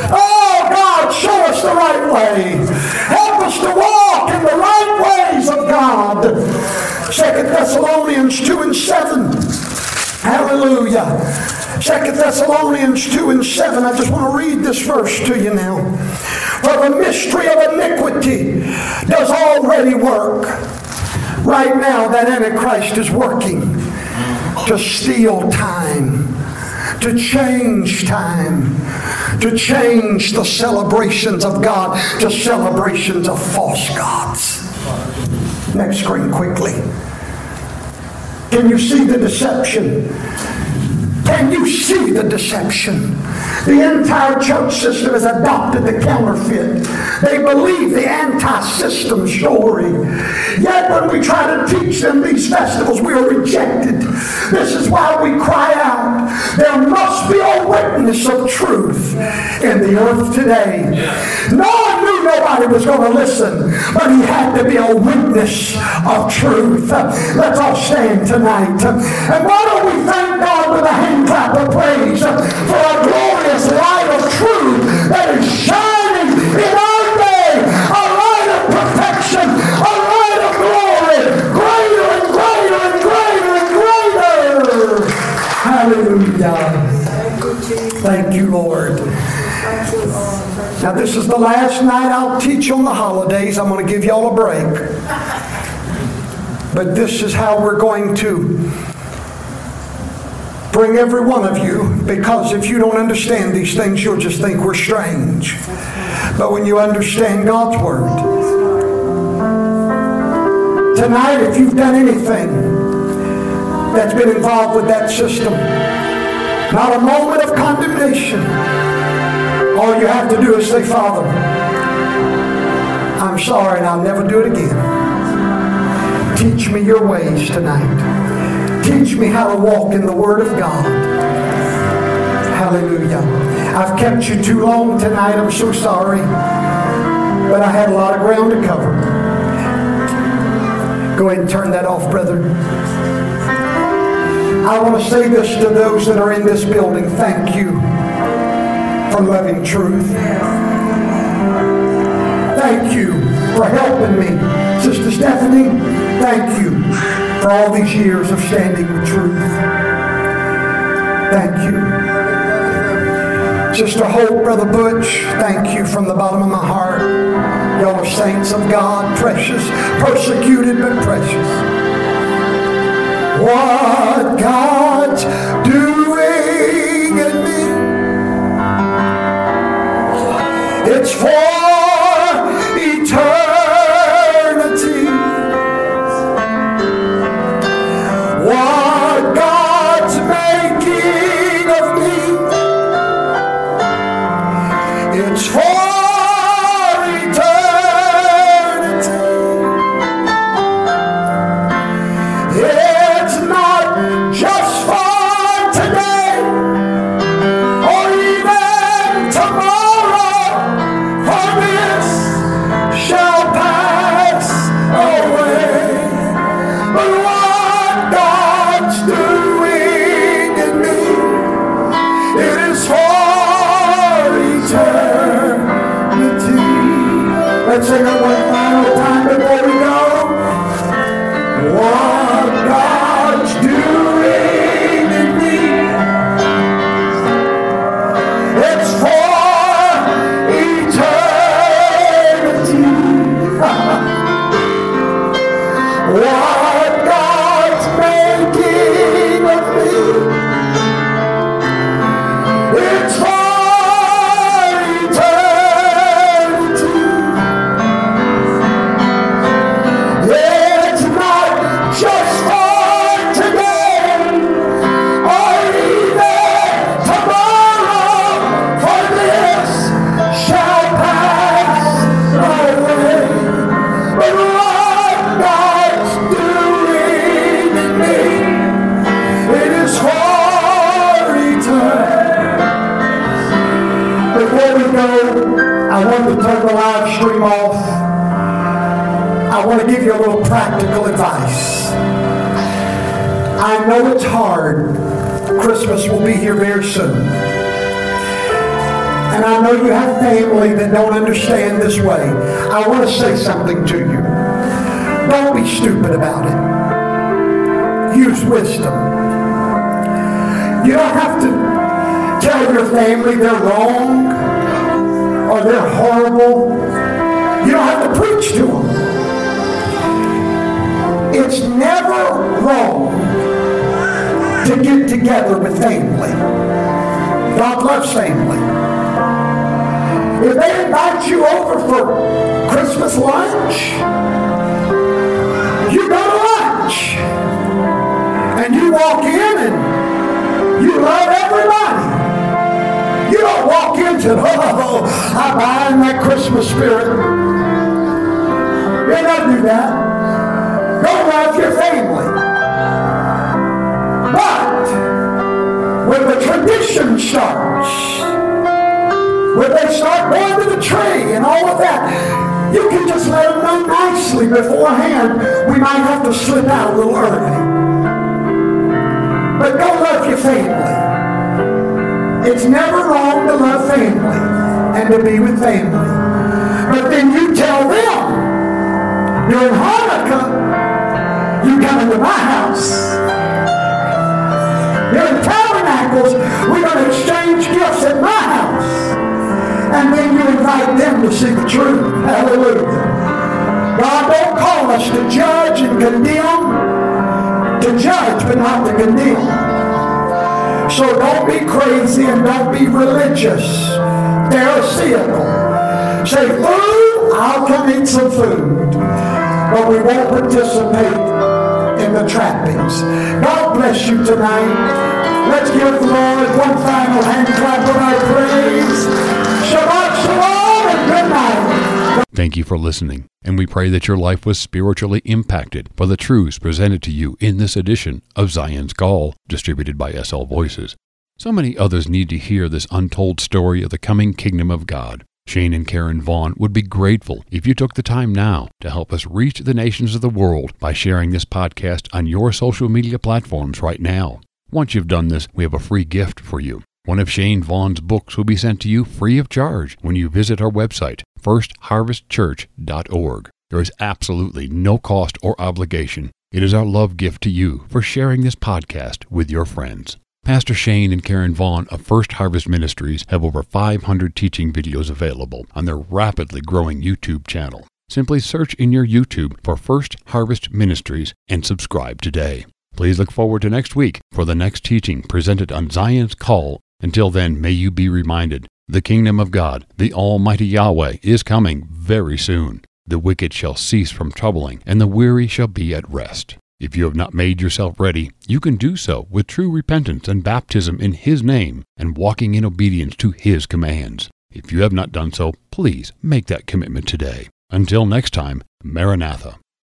S2: Oh, God, show us the right way. Help us to walk in the right ways of God. Second Thessalonians 2 and 7. Hallelujah. Second Thessalonians 2 and 7. I just want to read this verse to you now. For the mystery of iniquity does already work. Right now, that Antichrist is working to steal time, to change time, to change the celebrations of God to celebrations of false gods. Next screen quickly. Can you see the deception? Can you see the deception? The entire church system has adopted the counterfeit. They believe the anti-system story. Yet when we try to teach them these festivals, we are rejected. This is why we cry out, there must be a witness of truth in the earth today. No nobody was going to listen, but he had to be a witness of truth. Let's all stand tonight. And why don't we thank God with a hand clap of praise for a glorious light of truth that is shining Now, this is the last night I'll teach on the holidays. I'm going to give y'all a break. But this is how we're going to bring every one of you because if you don't understand these things, you'll just think we're strange. But when you understand God's Word, tonight, if you've done anything that's been involved with that system, not a moment of condemnation. All you have to do is say, Father, I'm sorry and I'll never do it again. Teach me your ways tonight. Teach me how to walk in the Word of God. Hallelujah. I've kept you too long tonight. I'm so sorry. But I had a lot of ground to cover. Go ahead and turn that off, brother. I want to say this to those that are in this building. Thank you for loving truth. Thank you for helping me. Sister Stephanie, thank you for all these years of standing with truth. Thank you. Sister Hope, Brother Butch, thank you from the bottom of my heart. Y'all are saints of God, precious, persecuted but precious. What God's doing it's for eternity. What God's making of me, it's for eternity. Let's know it's hard. Christmas will be here very soon. And I know you have family that don't understand this way. I want to say something to you. Don't be stupid about it. Use wisdom. You don't have to tell your family they're wrong or they're horrible. You don't have to preach to them. It's never wrong to get together with family. God loves family. If they invite you over for Christmas lunch, you go to lunch. And you walk in and you love everybody. You don't walk into, oh, I'm buying that Christmas spirit. You don't do that. Go love your family. The tradition starts, when they start going to the tree and all of that, you can just let them know nicely beforehand. We might have to slip out a little early. But go love your family. It's never wrong to love family and to be with family. But then you tell them you're during Hanukkah, you come into my house. During we're going to exchange gifts at my house. And then you invite them to see the truth. Hallelujah. God don't call us to judge and condemn, to judge but not to condemn. So don't be crazy and don't be religious. Pharisaical. Say, food, I'll come eat some food. But we won't participate in the trappings. God bless you tonight. Let's give the Lord one final hand clap of our praise. Shabbat shalom and good night.
S1: Thank you for listening, and we pray that your life was spiritually impacted by the truths presented to you in this edition of Zion's Call, distributed by SL Voices. So many others need to hear this untold story of the coming kingdom of God. Shane and Karen Vaughn would be grateful if you took the time now to help us reach the nations of the world by sharing this podcast on your social media platforms right now. Once you've done this, we have a free gift for you. One of Shane Vaughn's books will be sent to you free of charge when you visit our website, firstharvestchurch.org. There is absolutely no cost or obligation. It is our love gift to you for sharing this podcast with your friends. Pastor Shane and Karen Vaughn of First Harvest Ministries have over 500 teaching videos available on their rapidly growing YouTube channel. Simply search in your YouTube for First Harvest Ministries and subscribe today. Please look forward to next week for the next teaching presented on Zion's Call. Until then, may you be reminded the kingdom of God, the Almighty Yahweh, is coming very soon. The wicked shall cease from troubling, and the weary shall be at rest. If you have not made yourself ready, you can do so with true repentance and baptism in His name and walking in obedience to His commands. If you have not done so, please make that commitment today. Until next time, Maranatha.